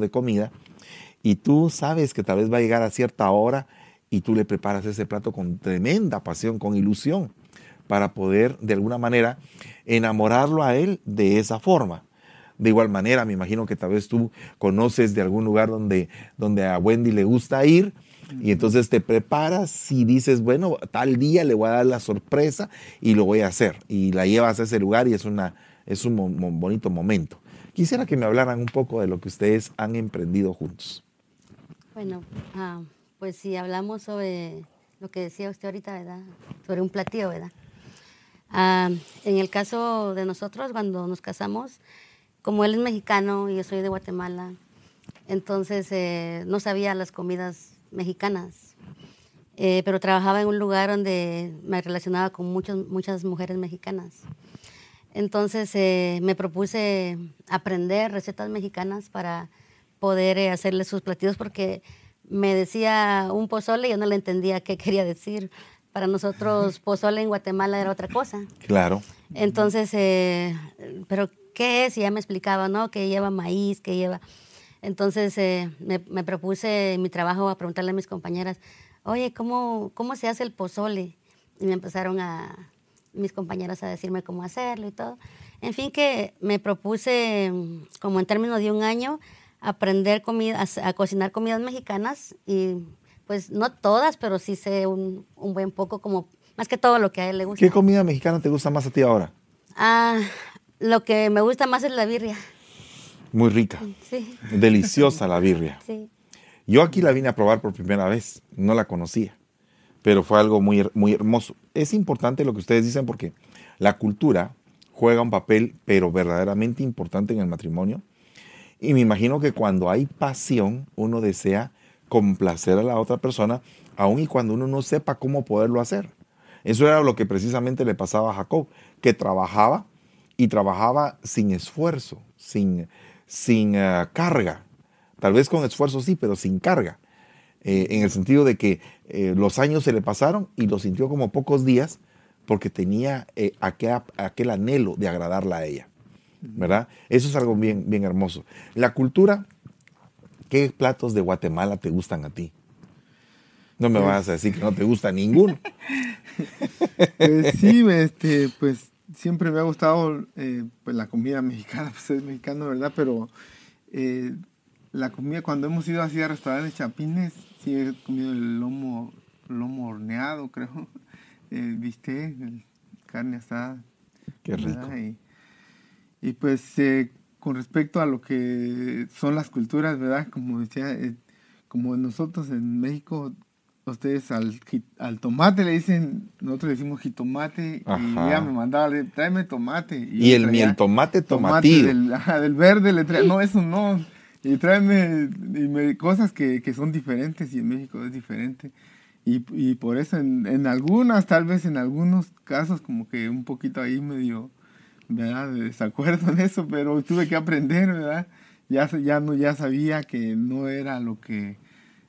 de comida y tú sabes que tal vez va a llegar a cierta hora y tú le preparas ese plato con tremenda pasión, con ilusión, para poder de alguna manera enamorarlo a él de esa forma. De igual manera, me imagino que tal vez tú conoces de algún lugar donde, donde a Wendy le gusta ir y entonces te preparas y dices, bueno, tal día le voy a dar la sorpresa y lo voy a hacer. Y la llevas a ese lugar y es, una, es un bonito momento. Quisiera que me hablaran un poco de lo que ustedes han emprendido juntos. Bueno, ah, pues si hablamos sobre lo que decía usted ahorita, ¿verdad? Sobre un platillo, ¿verdad? Ah, en el caso de nosotros, cuando nos casamos, como él es mexicano y yo soy de Guatemala, entonces eh, no sabía las comidas mexicanas, eh, pero trabajaba en un lugar donde me relacionaba con muchas muchas mujeres mexicanas. Entonces eh, me propuse aprender recetas mexicanas para poder eh, hacerle sus platillos porque me decía un pozole y yo no le entendía qué quería decir. Para nosotros pozole en Guatemala era otra cosa. Claro. Entonces, eh, pero ¿qué es? Y ya me explicaba, ¿no? Que lleva maíz, que lleva... Entonces me, me, propuse en mi trabajo a preguntarle a mis compañeras, oye, ¿cómo, ¿cómo se hace el pozole? Y me empezaron a, mis compañeras a decirme cómo hacerlo y todo. En fin, que me propuse, como en términos de un año, aprender comida, a, cocinar comidas mexicanas y pues no todas, pero sí sé un, un, buen poco, como más que todo lo que a él le gusta. ¿Qué comida mexicana te gusta más a ti ahora? Ah, lo que me gusta más es la birria. Muy rica. Sí. Deliciosa la birria. Sí. Yo aquí la vine a probar por primera vez, no la conocía, pero fue algo muy, muy hermoso. Es importante lo que ustedes dicen porque la cultura juega un papel, pero verdaderamente importante en el matrimonio y me imagino que cuando hay pasión, uno desea complacer a la otra persona, aun y cuando uno no sepa cómo poderlo hacer. Eso era lo que precisamente le pasaba a Jacob, que trabajaba y trabajaba sin esfuerzo, sin, sin eh, carga. Tal vez con esfuerzo sí, pero sin carga. Eh, en el sentido de que eh, los años se le pasaron y lo sintió como pocos días porque tenía aquel, aquel anhelo de agradarla a ella. ¿verdad? Eso es algo bien, bien hermoso. La cultura, ¿qué platos de Guatemala te gustan a ti? No me vas a decir que no te gusta ninguno. Pues sí, este, pues siempre me ha gustado eh, pues la comida mexicana, pues es mexicano, ¿verdad? Pero eh, la comida, cuando hemos ido así a restaurantes chapines, sí he comido el lomo, lomo horneado, creo, viste, carne asada. Qué rico. Y pues eh, con respecto a lo que son las culturas, ¿verdad? Como decía, eh, como nosotros en México, ustedes al, al tomate le dicen, nosotros decimos jitomate, y ya me mandaba, tráeme tomate. Y, el miel tomate tomatillo. Tomate del, verde le trae, no, eso no. Y tráeme y cosas que, que, son diferentes y en México es diferente. Y, y por eso en, en algunas, tal vez en algunos casos, como que un poquito ahí medio ¿verdad? De desacuerdo en eso, pero tuve que aprender, ¿verdad? Ya, ya, no, ya sabía que no era lo que,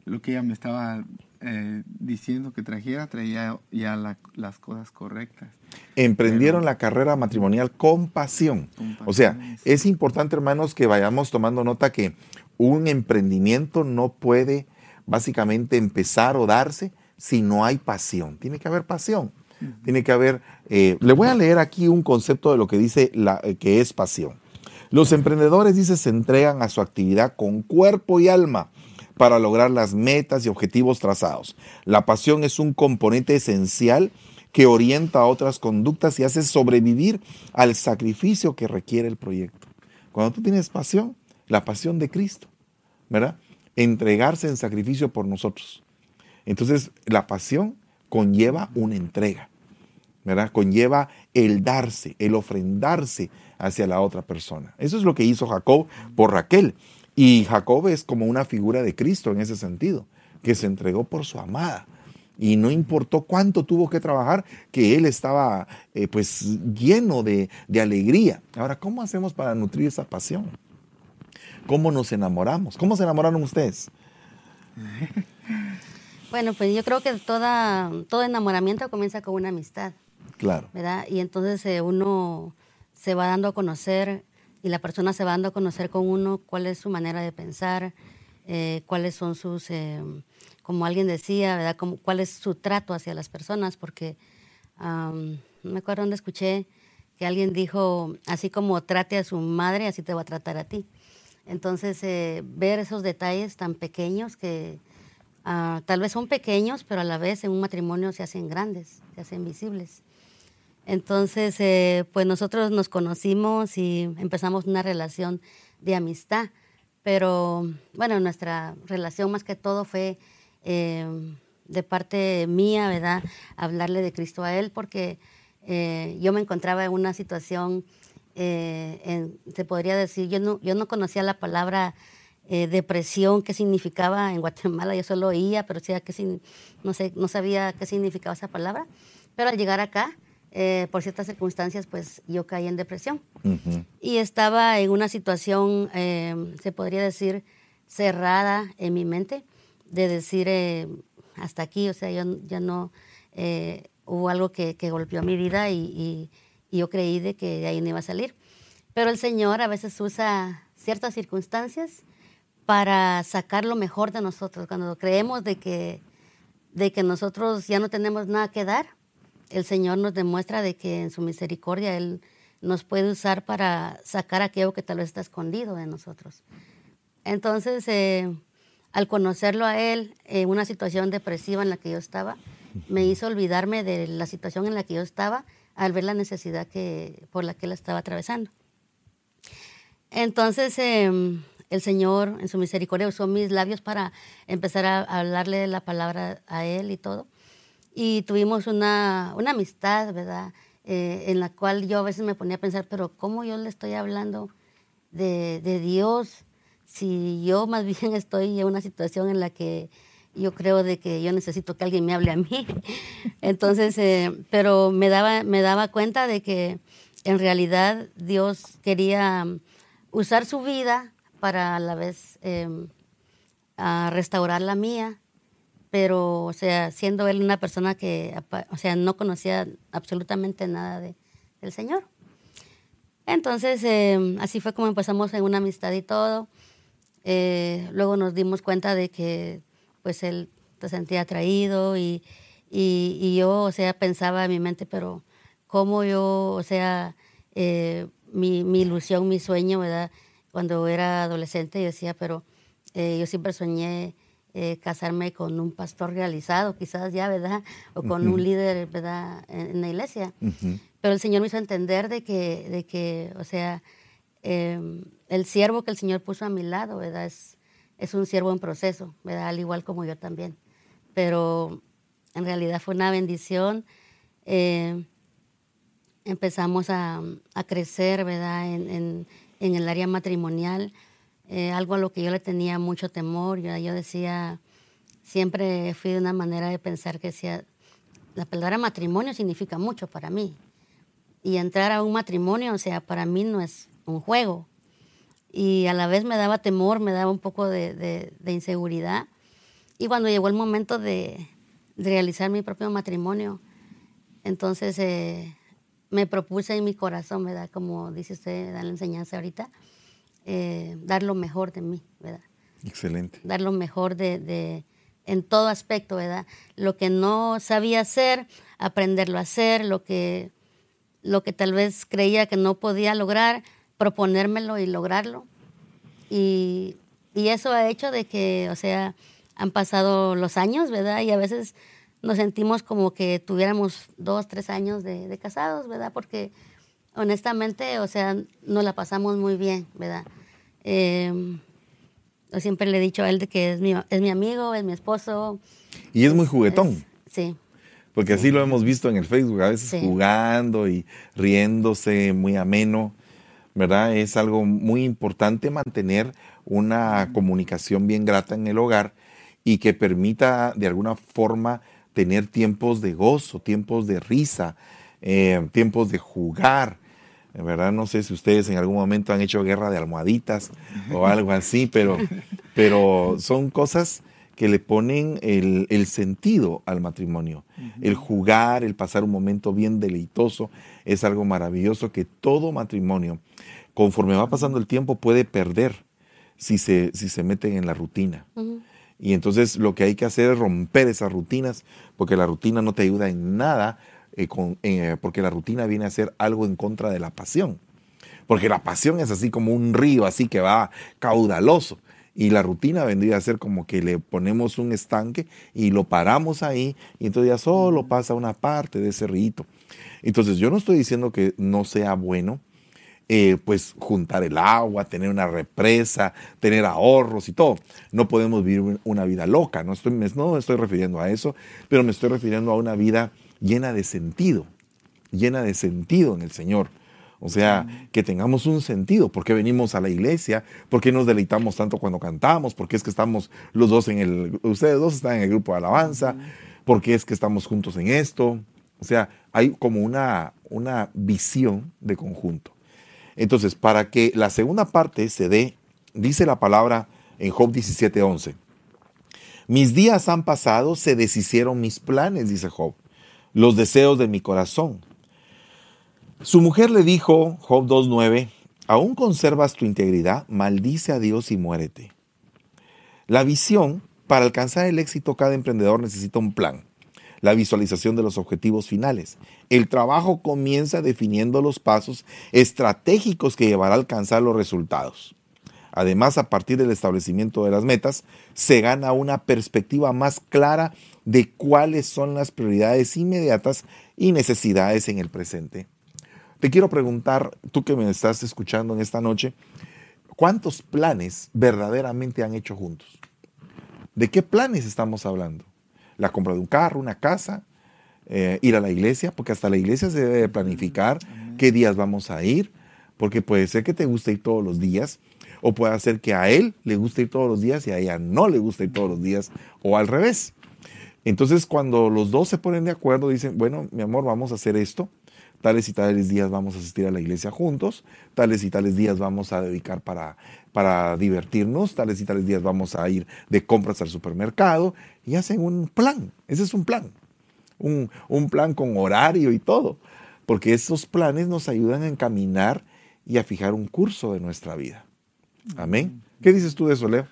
lo que ella me estaba eh, diciendo que trajera, traía ya las cosas correctas. Emprendieron la carrera matrimonial con pasión. O sea, es importante, hermanos, que vayamos tomando nota que un emprendimiento no puede básicamente empezar o darse si no hay pasión. Tiene que haber pasión. Tiene que haber, eh, le voy a leer aquí un concepto de lo que dice la, eh, que es pasión. Los emprendedores, dice, se entregan a su actividad con cuerpo y alma para lograr las metas y objetivos trazados. La pasión es un componente esencial que orienta a otras conductas y hace sobrevivir al sacrificio que requiere el proyecto. Cuando tú tienes pasión, la pasión de Cristo, ¿verdad? Entregarse en sacrificio por nosotros. Entonces, la pasión conlleva una entrega. ¿verdad? Conlleva el darse, el ofrendarse hacia la otra persona. Eso es lo que hizo Jacob por Raquel. Y Jacob es como una figura de Cristo en ese sentido, que se entregó por su amada. Y no importó cuánto tuvo que trabajar, que él estaba eh, pues lleno de, de alegría. Ahora, ¿cómo hacemos para nutrir esa pasión? ¿Cómo nos enamoramos? ¿Cómo se enamoraron ustedes? Bueno, pues yo creo que toda, todo enamoramiento comienza con una amistad. Claro. ¿Verdad? Y entonces eh, uno se va dando a conocer y la persona se va dando a conocer con uno cuál es su manera de pensar, eh, cuáles son sus, eh, como alguien decía, ¿verdad? Cuál es su trato hacia las personas, porque no me acuerdo dónde escuché que alguien dijo, así como trate a su madre, así te va a tratar a ti. Entonces, eh, ver esos detalles tan pequeños que ah, tal vez son pequeños, pero a la vez en un matrimonio se hacen grandes, se hacen visibles. Entonces, eh, pues nosotros nos conocimos y empezamos una relación de amistad, pero bueno, nuestra relación más que todo fue eh, de parte mía, ¿verdad? Hablarle de Cristo a él, porque eh, yo me encontraba en una situación, se podría decir, yo no, yo no conocía la palabra depresión, qué significaba en Guatemala, yo solo oía, pero que, no, sé, no sabía qué significaba esa palabra, pero al llegar acá, eh, por ciertas circunstancias, pues yo caí en depresión. Y estaba en una situación, eh, se podría decir, cerrada en mi mente, de decir eh, hasta aquí, o sea, yo ya no, hubo algo que, golpeó mi vida y, yo creí de que de ahí no iba a salir. Pero el Señor a veces usa ciertas circunstancias para sacar lo mejor de nosotros. Cuando creemos de que, de que nosotros ya no tenemos nada que dar, el Señor nos demuestra de que en su misericordia Él nos puede usar para sacar aquello que tal vez está escondido de nosotros. Entonces, eh, al conocerlo a Él en una situación depresiva en la que yo estaba, me hizo olvidarme de la situación en la que yo estaba al ver la necesidad que, por la que Él estaba atravesando. Entonces, em, el Señor, en su misericordia, usó mis labios para empezar a hablarle la palabra a Él y todo y tuvimos una, una amistad, ¿verdad? Eh, en la cual yo a veces me ponía a pensar, pero ¿cómo yo le estoy hablando de, de, Dios si yo más bien estoy en una situación en la que yo creo de que yo necesito que alguien me hable a mí? Entonces, eh, pero me daba, me daba cuenta de que en realidad Dios quería usar su vida para a la vez eh, restaurar la mía pero, o sea, siendo él una persona que, o sea, no conocía absolutamente nada de, del Señor. Entonces, em, así fue como empezamos en una amistad y todo. Eh, luego nos dimos cuenta de que, pues, él se sentía atraído y, y, y, yo, o sea, pensaba en mi mente, pero cómo yo, o sea, eh, mi, mi, ilusión, mi sueño, ¿verdad? Cuando era adolescente, yo decía, pero eh, yo siempre soñé eh, casarme con un pastor realizado, quizás ya, ¿verdad? O con un líder, ¿verdad? En, la iglesia. Pero el Señor me hizo entender de que, de que o sea, em, el siervo que el Señor puso a mi lado, ¿verdad? Es, un siervo en proceso, ¿verdad? Al igual como yo también. Pero en realidad fue una bendición. Eh, empezamos a, crecer, ¿verdad? En, el área matrimonial. Eh, algo a lo que yo le tenía mucho temor. Yo, yo decía, siempre fui de una manera de pensar que decía, la palabra matrimonio significa mucho para mí. Y entrar a un matrimonio, o sea, para mí no es un juego. Y a la vez me daba temor, me daba un poco de, inseguridad. Y cuando llegó el momento de, realizar mi propio matrimonio, entonces eh, me propuse en mi corazón, ¿verdad? Como dice usted, en la enseñanza ahorita, eh, dar lo mejor de mí, ¿verdad? Excelente. Dar lo mejor de, de, en todo aspecto, ¿verdad? Lo que no sabía hacer, aprenderlo a hacer, lo que, lo que tal vez creía que no podía lograr, proponérmelo y lograrlo. Y, y eso ha hecho de que, o sea, han pasado los años, ¿verdad? Y a veces nos sentimos como que tuviéramos dos, tres años de, de casados, ¿verdad? Porque honestamente, o sea, nos la pasamos muy bien, ¿verdad? Eh, yo siempre le he dicho a él de que es mi, es mi amigo, es mi esposo. Y es muy juguetón. sí. Porque así lo hemos visto en el Facebook, a veces jugando y riéndose, muy ameno, ¿verdad? Es algo muy importante mantener una comunicación bien grata en el hogar y que permita de alguna forma tener tiempos de gozo, tiempos de risa, eh, tiempos de jugar, en verdad no sé si ustedes en algún momento han hecho guerra de almohaditas o algo así, pero, pero son cosas que le ponen el, sentido al matrimonio. El jugar, el pasar un momento bien deleitoso, es algo maravilloso que todo matrimonio conforme va pasando el tiempo puede perder si se, si se meten en la rutina. Y entonces lo que hay que hacer es romper esas rutinas, porque la rutina no te ayuda en nada, eh, eh, porque la rutina viene a ser algo en contra de la pasión. Porque la pasión es así como un río, así que va caudaloso. Y la rutina vendría a ser como que le ponemos un estanque y lo paramos ahí y entonces ya solo pasa una parte de ese río. Entonces yo no estoy diciendo que no sea bueno, eh, pues juntar el agua, tener una represa, tener ahorros y todo. No podemos vivir una vida loca, no estoy, no estoy refiriendo a eso, pero me estoy refiriendo a una vida llena de sentido, llena de sentido en el Señor. O sea, que tengamos un sentido. ¿Por qué venimos a la iglesia? ¿Por qué nos deleitamos tanto cuando cantamos? ¿Por qué es que estamos los dos en el... Ustedes dos están en el grupo de alabanza. ¿Por qué es que estamos juntos en esto? O sea, hay como una, una visión de conjunto. Entonces, para que la segunda parte se dé, dice la palabra en Job 17:11. Mis días han pasado, se deshicieron mis planes, dice Job, los deseos de mi corazón. Su mujer le dijo, Job 2.9, ¿aún conservas tu integridad? Maldice a Dios y muérete. La visión, para alcanzar el éxito, cada emprendedor necesita un plan, la visualización de los objetivos finales. El trabajo comienza definiendo los pasos estratégicos que llevará a alcanzar los resultados. Además, a partir del establecimiento de las metas, se gana una perspectiva más clara de cuáles son las prioridades inmediatas y necesidades en el presente. Te quiero preguntar, tú que me estás escuchando en esta noche, ¿cuántos planes verdaderamente han hecho juntos? ¿De qué planes estamos hablando? ¿La compra de un carro, una casa, eh, ir a la iglesia? Porque hasta la iglesia se debe planificar qué días vamos a ir, porque puede ser que te guste ir todos los días, o puede ser que a él le guste ir todos los días y a ella no le guste ir todos los días, o al revés. Entonces, cuando los dos se ponen de acuerdo, dicen, bueno, mi amor, vamos a hacer esto, tales y tales días vamos a asistir a la iglesia juntos, tales y tales días vamos a dedicar para, para divertirnos, tales y tales días vamos a ir de compras al supermercado y hacen un plan, ese es un plan, un, un plan con horario y todo, porque esos planes nos ayudan a encaminar y a fijar un curso de nuestra vida. Amén. ¿Qué dices tú de eso, Leo?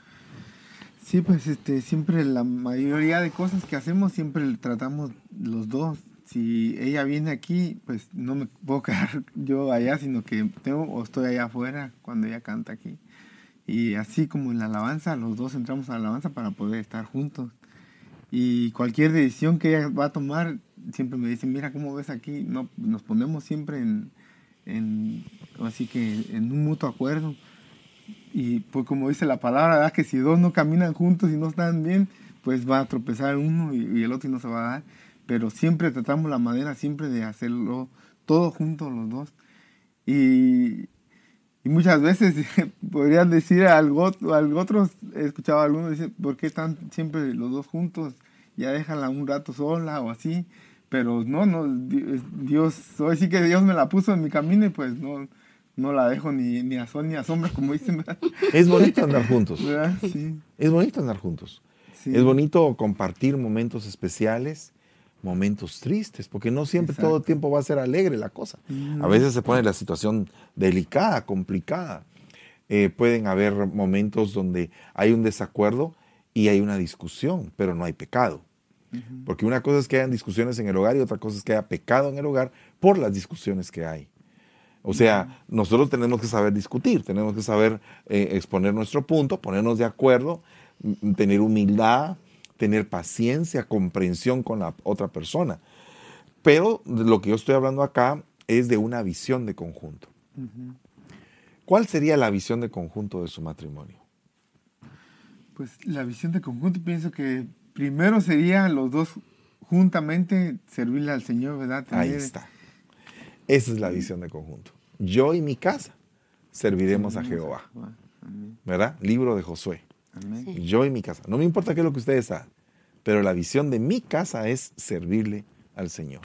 Sí, pues este, siempre la mayoría de cosas que hacemos siempre tratamos los dos si ella viene aquí, pues no me puedo quedar yo allá, sino que tengo o estoy allá afuera cuando ella canta aquí. Y así como en la alabanza, los dos entramos a la alabanza para poder estar juntos. Y cualquier decisión que ella va a tomar, siempre me dice, mira cómo ves aquí, no, nos ponemos siempre en, así que en un mutuo acuerdo. Y pues como dice la palabra, que si dos no caminan juntos y no están bien, pues va a tropezar uno y, y el otro y no se va a dar pero siempre tratamos la manera siempre de hacerlo todos juntos los dos. Y, y muchas veces podrían decir algo, algo otros, he escuchado a algunos decir, ¿por qué están siempre los dos juntos? Ya déjala un rato sola o así. Pero no, no, Dios, hoy sí que Dios me la puso en mi camino y pues no, no la dejo ni, ni a sol ni a sombra, como dicen. Es bonito andar juntos. Sí. Es bonito andar juntos. Es bonito compartir momentos especiales momentos tristes, porque no siempre todo el tiempo va a ser alegre la cosa. A veces se pone la situación delicada, complicada. Eh, pueden haber momentos donde hay un desacuerdo y hay una discusión, pero no hay pecado. Porque una cosa es que hayan discusiones en el hogar y otra cosa es que haya pecado en el hogar por las discusiones que hay. O sea, nosotros tenemos que saber discutir, tenemos que saber eh, exponer nuestro punto, ponernos de acuerdo, tener humildad, tener paciencia, comprensión con la otra persona. Pero lo que yo estoy hablando acá es de una visión de conjunto. ¿Cuál sería la visión de conjunto de su matrimonio? Pues la visión de conjunto pienso que primero sería los dos juntamente servirle al Señor, ¿verdad? Ahí está. Esa es la visión de conjunto. Yo y mi casa serviremos a Jehová. ¿Verdad? Libro de Josué. Yo y mi casa. No me importa qué es lo que ustedes hagan, pero la visión de mi casa es servirle al Señor.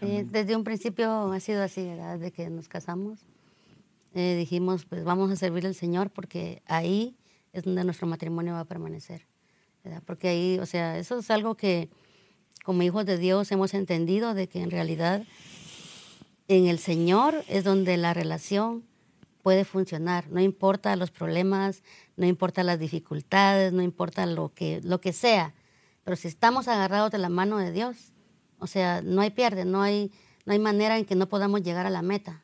desde un principio ha sido así, ¿verdad? Desde que nos casamos, eh, dijimos, pues vamos a servir al Señor porque ahí es donde nuestro matrimonio va a permanecer. ¿verdad? Porque ahí, o sea, eso es algo que como hijos de Dios hemos entendido de que en realidad en el Señor es donde la relación puede funcionar. No importa los problemas, no importa las dificultades, no importa lo que, lo que sea. Pero si estamos agarrados de la mano de Dios, o sea, no hay pierde, no hay, no hay manera en que no podamos llegar a la meta.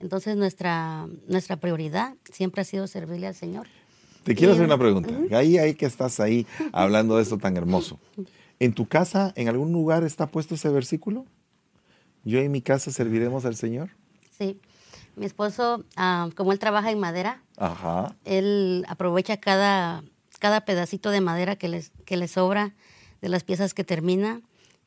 Entonces nuestra, nuestra prioridad siempre ha sido servirle al Señor. Te quiero hacer una pregunta. Ahí, ahí que estás ahí hablando de esto tan hermoso. ¿En tu casa, en algún lugar está puesto ese versículo? Yo en mi casa serviremos al Señor. Sí. Mi esposo, ah, como él trabaja en madera, él aprovecha cada, cada pedacito de madera que, les, que le sobra de las piezas que termina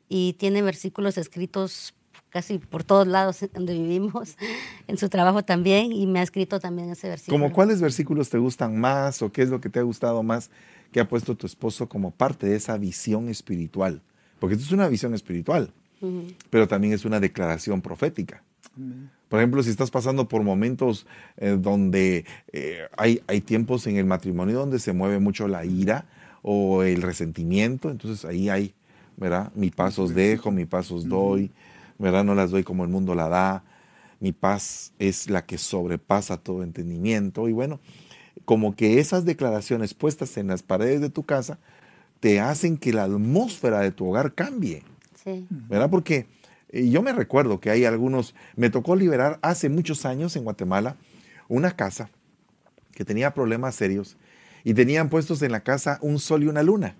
y tiene versículos escritos casi por todos lados donde vivimos, en su trabajo también, y me ha escrito también ese versículo. ¿Cómo cuáles versículos te gustan más o qué es lo que te ha gustado más que ha puesto tu esposo como parte de esa visión espiritual? Porque esto es una visión espiritual, pero también es una declaración profética. Por ejemplo, si estás pasando por momentos eh, donde eh, hay, hay tiempos en el matrimonio donde se mueve mucho la ira o el resentimiento, entonces ahí hay, ¿verdad? Mi pasos dejo, mi pasos doy. ¿verdad? No las doy como el mundo la da. Mi paz es la que sobrepasa todo entendimiento. Y bueno, como que esas declaraciones puestas en las paredes de tu casa te hacen que la atmósfera de tu hogar cambie. Sí. ¿Verdad? Porque eh, yo me recuerdo que hay algunos, me tocó liberar hace muchos años en Guatemala una casa que tenía problemas serios y tenían puestos en la casa un sol y una luna.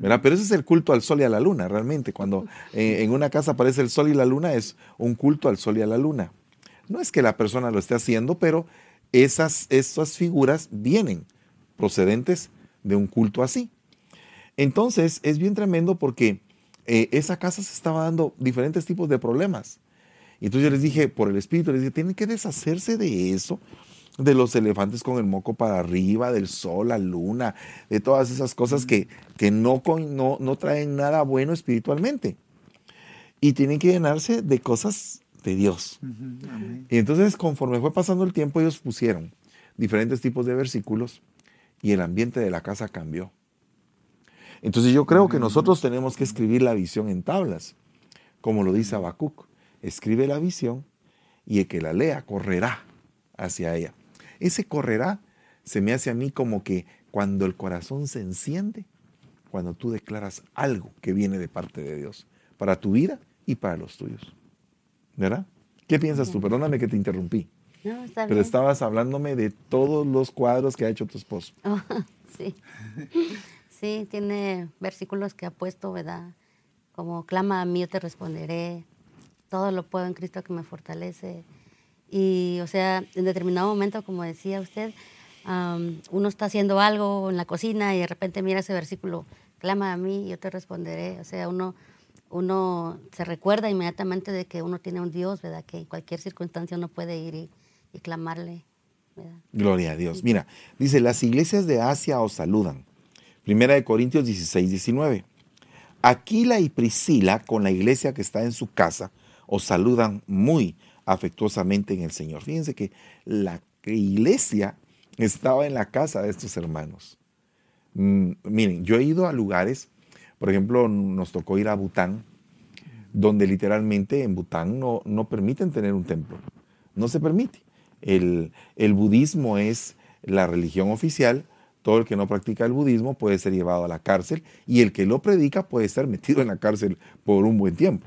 Pero ese es el culto al sol y a la luna, realmente. Cuando eh, en una casa aparece el sol y la luna, es un culto al sol y a la luna. No es que la persona lo esté haciendo, pero esas, esas figuras vienen procedentes de un culto así. Entonces, es bien tremendo porque eh, esa casa se estaba dando diferentes tipos de problemas. Y entonces yo les dije, por el Espíritu, les dije, tienen que deshacerse de eso de los elefantes con el moco para arriba, del sol, la luna, de todas esas cosas que, que no, no, no traen nada bueno espiritualmente. Y tienen que llenarse de cosas de Dios. Y entonces, conforme fue pasando el tiempo, ellos pusieron diferentes tipos de versículos y el ambiente de la casa cambió. Entonces yo creo que nosotros tenemos que escribir la visión en tablas, como lo dice Habacuc. Escribe la visión y el que la lea correrá hacia ella. Ese correrá se me hace a mí como que cuando el corazón se enciende, cuando tú declaras algo que viene de parte de Dios, para tu vida y para los tuyos. ¿Verdad? ¿Qué piensas tú? Perdóname que te interrumpí. No, está Pero estabas hablándome de todos los cuadros que ha hecho tu esposo. Oh, sí. Sí, tiene versículos que ha puesto, ¿verdad? Como clama a mí, yo te responderé. Todo lo puedo en Cristo que me fortalece. Y, o sea, en determinado momento, como decía usted, uno está haciendo algo en la cocina y de repente mira ese versículo, clama a mí yo te responderé. O sea, uno, uno se recuerda inmediatamente de que uno tiene un Dios, ¿verdad? Que en cualquier circunstancia uno puede ir y, clamarle. Gloria a Dios. Mira, dice, las iglesias de Asia os saludan. Primera de Corintios 16, 19. Aquila y Priscila, con la iglesia que está en su casa, os saludan muy afectuosamente en el Señor. Fíjense que la iglesia estaba en la casa de estos hermanos. Mm, miren, yo he ido a lugares, por ejemplo, nos tocó ir a Bután, donde literalmente en Bután no, no permiten tener un templo. No se permite. El, el budismo es la religión oficial, todo el que no practica el budismo puede ser llevado a la cárcel y el que lo predica puede ser metido en la cárcel por un buen tiempo.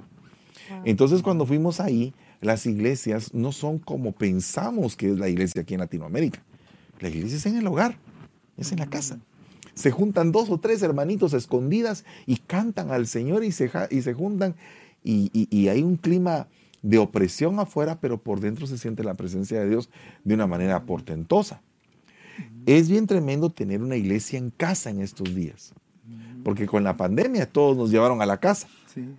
Entonces cuando fuimos ahí, las iglesias no son como pensamos que es la iglesia aquí en Latinoamérica. La iglesia es en el hogar, es en la casa. Se juntan dos o tres hermanitos escondidas y cantan al Señor y se, y se juntan y, hay un clima de opresión afuera, pero por dentro se siente la presencia de Dios de una manera portentosa. Es bien tremendo tener una iglesia en casa en estos días, porque con la pandemia todos nos llevaron a la casa.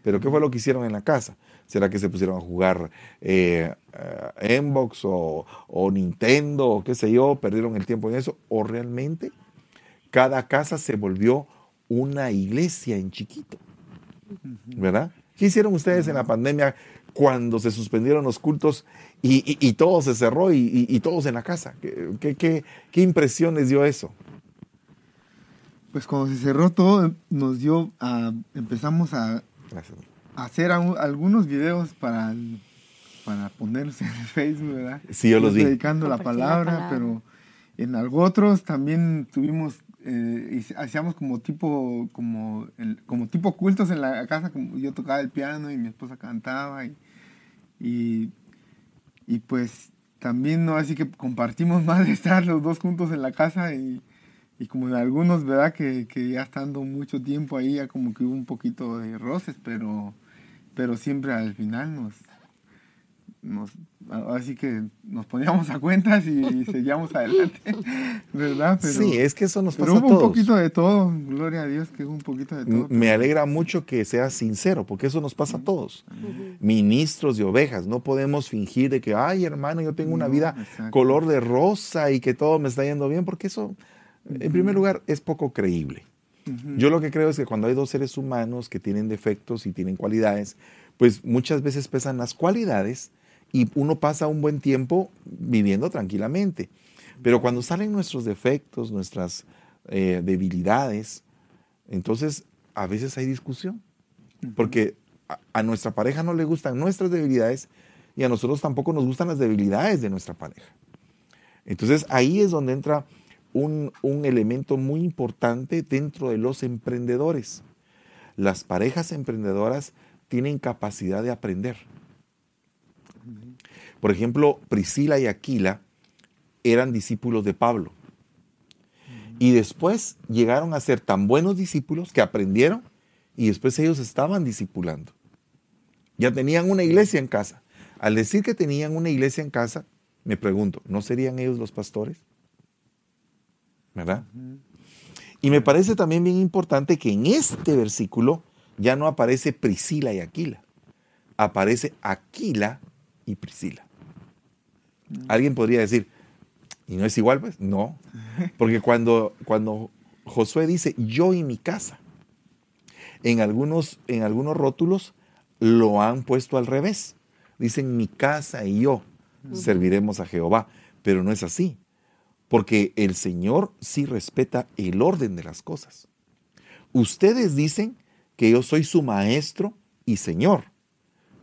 Pero ¿qué fue lo que hicieron en la casa? ¿Será que se pusieron a jugar eh, eh Xbox o, Nintendo o qué sé yo? ¿Perdieron el tiempo en eso? ¿O realmente cada casa se volvió una iglesia en chiquito? ¿Verdad? ¿Qué hicieron ustedes en la pandemia cuando se suspendieron los cultos y, todo se cerró y, todos en la casa? ¿Qué, qué, impresión les dio eso? Pues cuando se cerró todo, nos dio, a, empezamos a, Gracias hacer algunos videos para, para ponerse en Facebook, ¿verdad? Sí, yo los vi. Predicando la Compartir la palabra, palabra. pero en algo otros también tuvimos, eh, y hacíamos como tipo, como, el- como tipo cultos en la casa, como yo tocaba el piano y mi esposa cantaba y, y, y pues también, ¿no? Así que compartimos más de estar los dos juntos en la casa y, y como en algunos, ¿verdad? Que, que ya estando mucho tiempo ahí, ya como que hubo un poquito de roces, pero, pero siempre al final nos, nos, así que nos poníamos a cuentas y, y seguíamos adelante, ¿verdad? Pero, sí, es que eso nos pero pasa a hubo un todos. poquito de todo, gloria a Dios que hubo un poquito de todo. Me alegra mucho que seas sincero, porque eso nos pasa a todos. Ministros de ovejas, no podemos fingir de que, ay hermano, yo tengo una No, vida exacto. color de rosa y que todo me está yendo bien, porque eso, en primer lugar, es poco creíble. Yo lo que creo es que cuando hay dos seres humanos que tienen defectos y tienen cualidades, pues muchas veces pesan las cualidades y uno pasa un buen tiempo viviendo tranquilamente. Pero cuando salen nuestros defectos, nuestras eh, debilidades, entonces a veces hay discusión. Porque a, a nuestra pareja no le gustan nuestras debilidades y a nosotros tampoco nos gustan las debilidades de nuestra pareja. Entonces ahí es donde entra un, un elemento muy importante dentro de los emprendedores. Las parejas emprendedoras tienen capacidad de aprender. Por ejemplo, Priscila y Aquila eran discípulos de Pablo. Y después llegaron a ser tan buenos discípulos que aprendieron y después ellos estaban discipulando. Ya tenían una iglesia en casa. Al decir que tenían una iglesia en casa, me pregunto, ¿no serían ellos los pastores? ¿Verdad? Y me parece también bien importante que en este versículo ya no aparece Priscila y Aquila, aparece Aquila y Priscila. Alguien podría decir, ¿y no es igual? Pues no, porque cuando, cuando Josué dice yo y mi casa, en algunos, en algunos rótulos lo han puesto al revés. Dicen mi casa y yo serviremos a Jehová, pero no es así, porque el Señor sí respeta el orden de las cosas. Ustedes dicen que yo soy su maestro y Señor,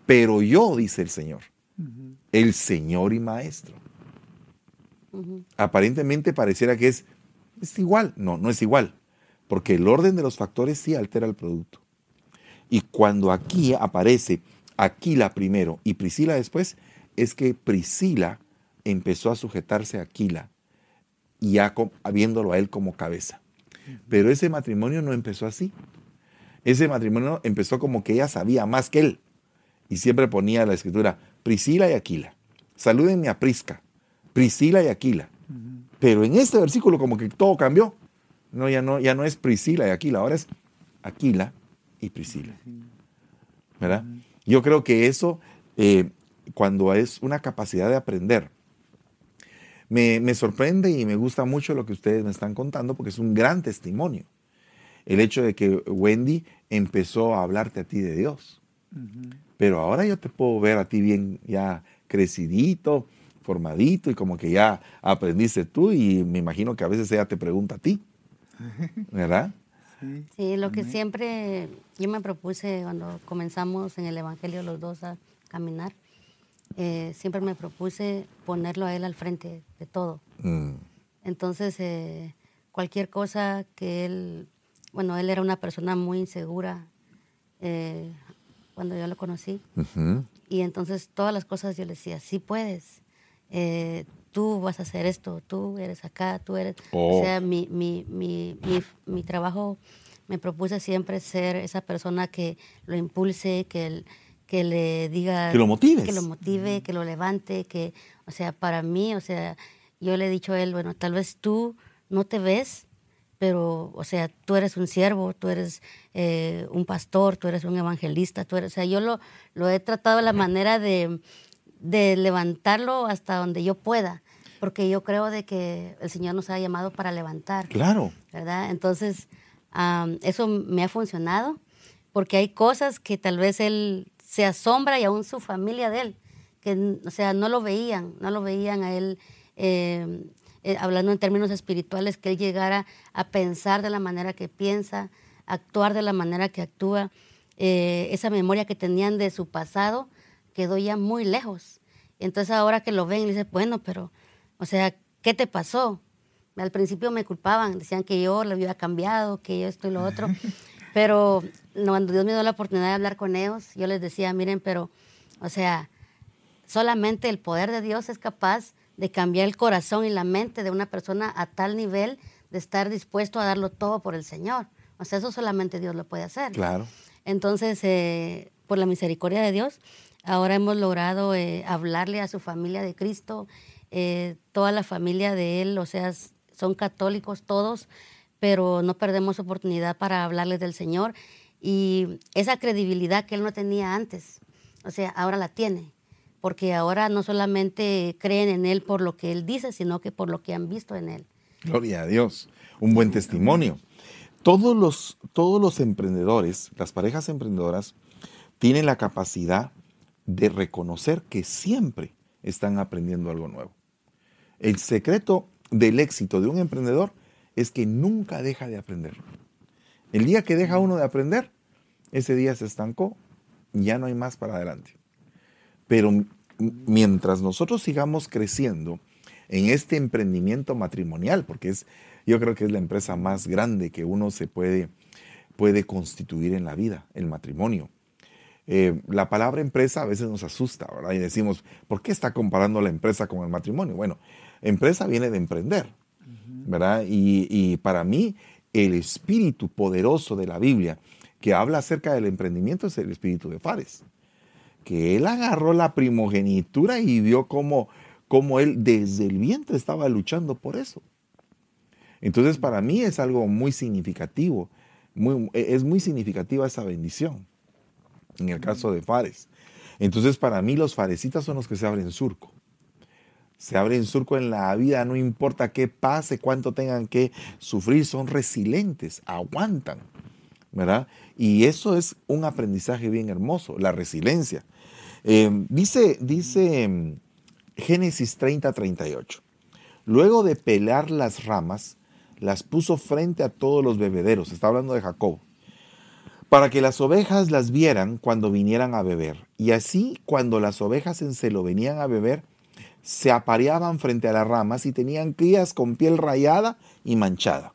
pero yo, dice el Señor, el Señor y maestro. Aparentemente pareciera que es, es igual. No, no es igual, porque el orden de los factores sí altera el producto. Y cuando aquí aparece Aquila primero y Priscila después, es que Priscila empezó a sujetarse a Aquila, ya co- viéndolo a él como cabeza. Pero ese matrimonio no empezó así. Ese matrimonio empezó como que ella sabía más que él. Y siempre ponía la escritura, Priscila y Aquila. Salúdenme a Prisca, Priscila y Aquila. Pero en este versículo como que todo cambió. No, ya no, ya no es Priscila y Aquila, ahora es Aquila y Priscila. ¿Verdad? Yo creo que eso, eh, cuando es una capacidad de aprender, me, me sorprende y me gusta mucho lo que ustedes me están contando porque es un gran testimonio. El hecho de que Wendy empezó a hablarte a ti de Dios. Pero ahora yo te puedo ver a ti bien ya crecidito, formadito y como que ya aprendiste tú y me imagino que a veces ella te pregunta a ti. ¿Verdad? Sí. Sí, lo que Amén. siempre yo me propuse cuando comenzamos en el Evangelio los dos a caminar, eh, siempre me propuse ponerlo a él al frente de todo. Mm, Entonces, eh, cualquier cosa que él, bueno, él era una persona muy insegura eh, cuando yo lo conocí. ujú. Y entonces todas las cosas yo le decía, sí puedes, eh, tú vas a hacer esto, tú eres acá, tú eres... Oh. O sea, mi, mi, mi, mi, mi trabajo me propuse siempre ser esa persona que lo impulse, que, el- que le diga... Que lo motives. Que lo motive, que lo levante, que, o sea, para mí, o sea, yo le he dicho a él, bueno, tal vez tú no te ves, pero, o sea, tú eres un siervo, tú eres eh, un pastor, tú eres un evangelista, tú eres, o sea, yo lo, lo he tratado de la manera de, de levantarlo hasta donde yo pueda, porque yo creo de que el Señor nos ha llamado para levantar. Claro. ¿verdad? Entonces, am, eso me ha funcionado porque hay cosas que tal vez él se asombra y aún su familia de él, que, o sea, no lo veían, no lo veían a él, eh, eh, hablando en términos espirituales, que él llegara a pensar de la manera que piensa, actuar de la manera que actúa, eh, esa memoria que tenían de su pasado, quedó ya muy lejos. Entonces ahora que lo ven, le dicen, bueno, pero, o sea, ¿qué te pasó? Al principio me culpaban, decían que yo lo había cambiado, que yo esto y lo otro. Pero cuando Dios me dio la oportunidad de hablar con ellos, yo les decía, miren, pero, o sea, solamente el poder de Dios es capaz de cambiar el corazón y la mente de una persona a tal nivel de estar dispuesto a darlo todo por el Señor. O sea, eso solamente Dios lo puede hacer. Claro. Entonces, eh, por la misericordia de Dios, ahora hemos logrado eh, hablarle a su familia de Cristo, eh, toda la familia de Él, o sea, son católicos todos, pero no perdemos oportunidad para hablarles del Señor y esa credibilidad que Él no tenía antes, o sea, ahora la tiene, porque ahora no solamente creen en Él por lo que Él dice, sino que por lo que han visto en Él. Gloria a Dios, un buen testimonio. Todos los, todos los emprendedores, las parejas emprendedoras, tienen la capacidad de reconocer que siempre están aprendiendo algo nuevo. El secreto del éxito de un emprendedor es que nunca deja de aprender. El día que deja uno de aprender, ese día se estancó, ya no hay más para adelante. Pero mientras nosotros sigamos creciendo en este emprendimiento matrimonial, porque es, yo creo que es la empresa más grande que uno se puede, puede constituir en la vida, el matrimonio. Eh, la palabra empresa a veces nos asusta, ¿verdad? Y decimos, ¿por qué está comparando la empresa con el matrimonio? Bueno, empresa viene de emprender, ¿verdad? Y, para mí, el espíritu poderoso de la Biblia que habla acerca del emprendimiento es el espíritu de Fares, que él agarró la primogenitura y vio cómo, cómo él desde el vientre estaba luchando por eso. Entonces, para mí es algo muy significativo, es muy significativa esa bendición, en el caso de Fares. Entonces, para mí los faresitas son los que se abren surco se abren surco en la vida, no importa qué pase, cuánto tengan que sufrir, son resilientes, aguantan, ¿verdad? Y eso es un aprendizaje bien hermoso, la resiliencia. Eh, dice, dice mm, Génesis 30, 38. Luego de pelar las ramas, las puso frente a todos los bebederos, está hablando de Jacob, para que las ovejas las vieran cuando vinieran a beber. Y así, cuando las ovejas en celo venían a beber, se apareaban frente a las ramas y tenían crías con piel rayada y manchada.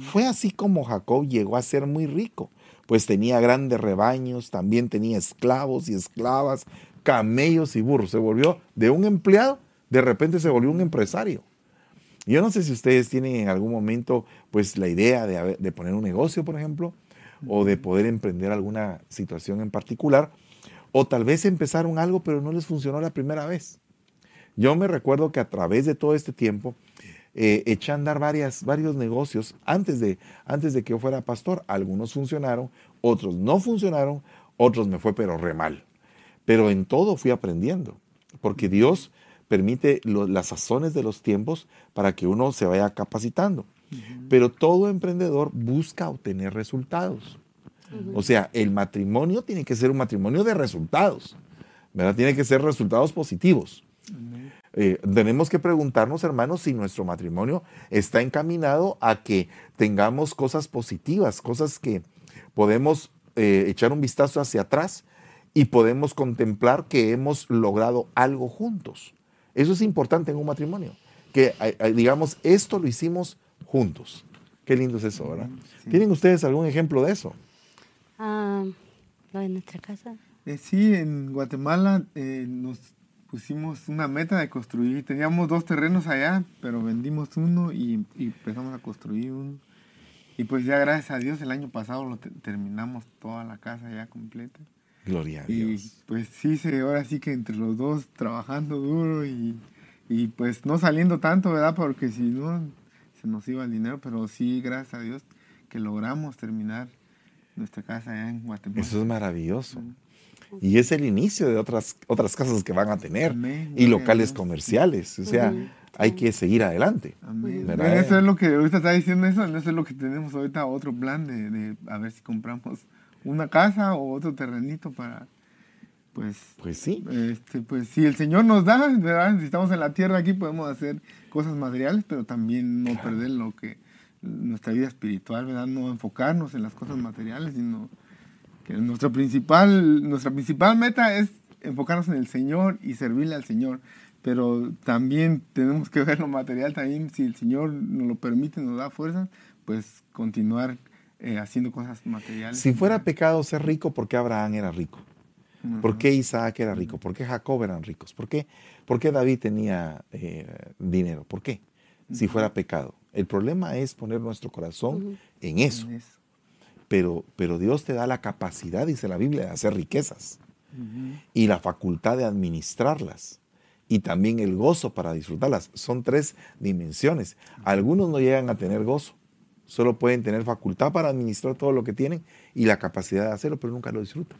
Fue así como Jacob llegó a ser muy rico, pues tenía grandes rebaños, también tenía esclavos y esclavas, camellos y burros. Se volvió de un empleado, de repente se volvió un empresario. Yo no sé si ustedes tienen en algún momento pues la idea de, de poner un negocio, por ejemplo, o de poder emprender alguna situación en particular, o tal vez empezaron algo pero no les funcionó la primera vez. Yo me recuerdo que a través de todo este tiempo eh, eché a andar varias, varios negocios antes de, antes de que yo fuera pastor. Algunos funcionaron, otros no funcionaron, otros me fue pero re mal. Pero en todo fui aprendiendo, porque Dios permite las sazones de los tiempos para que uno se vaya capacitando. Pero todo emprendedor busca obtener resultados. O sea, el matrimonio tiene que ser un matrimonio de resultados, ¿verdad? Tiene que ser resultados positivos. Eh, tenemos que preguntarnos, hermanos, si nuestro matrimonio está encaminado a que tengamos cosas positivas, cosas que podemos eh, echar un vistazo hacia atrás y podemos contemplar que hemos logrado algo juntos. Eso es importante en un matrimonio, que digamos, esto lo hicimos juntos. Qué lindo es eso, ¿verdad? ¿Tienen ustedes algún ejemplo de eso? Ah, en nuestra casa. Eh, sí, en Guatemala nos pusimos una meta de construir. Teníamos dos terrenos allá, pero vendimos uno y, empezamos a construir uno. Y pues ya gracias a Dios el año pasado lo terminamos toda la casa ya completa. Gloria a Dios. Y pues sí, ahora sí que entre los dos trabajando duro y, y pues no saliendo tanto, ¿verdad? Porque si no se nos iba el dinero, pero sí, gracias a Dios que logramos terminar nuestra casa allá en Guatemala. Eso es maravilloso. Y es el inicio de otras, otras casas que van a tener y locales comerciales. O sea, hay que seguir adelante. eso es lo que ahorita está diciendo eso, eso es lo que tenemos ahorita, otro plan de, de a ver si compramos una casa o otro terrenito para, pues, pues sí. Este, pues si el Señor nos da, ¿verdad? si estamos en la tierra aquí podemos hacer cosas materiales, pero también no perder lo que nuestra vida espiritual, ¿verdad? No enfocarnos en las cosas materiales, sino que nuestra principal, nuestra principal meta es enfocarnos en el Señor y servirle al Señor. Pero también tenemos que ver lo material también, si el Señor nos lo permite, nos da fuerza, pues continuar eh, haciendo cosas materiales. Si fuera pecado ser rico, ¿por qué Abraham era rico? ¿Por qué Isaac era rico? ¿Por qué Jacob eran ricos? ¿Por qué, por qué David tenía eh, dinero? ¿Por qué? Si fuera pecado. El problema es poner nuestro corazón en eso. Pero, pero Dios te da la capacidad, dice la Biblia, de hacer riquezas y la facultad de administrarlas y también el gozo para disfrutarlas. Son tres dimensiones. Algunos no llegan a tener gozo, solo pueden tener facultad para administrar todo lo que tienen y la capacidad de hacerlo, pero nunca lo disfrutan.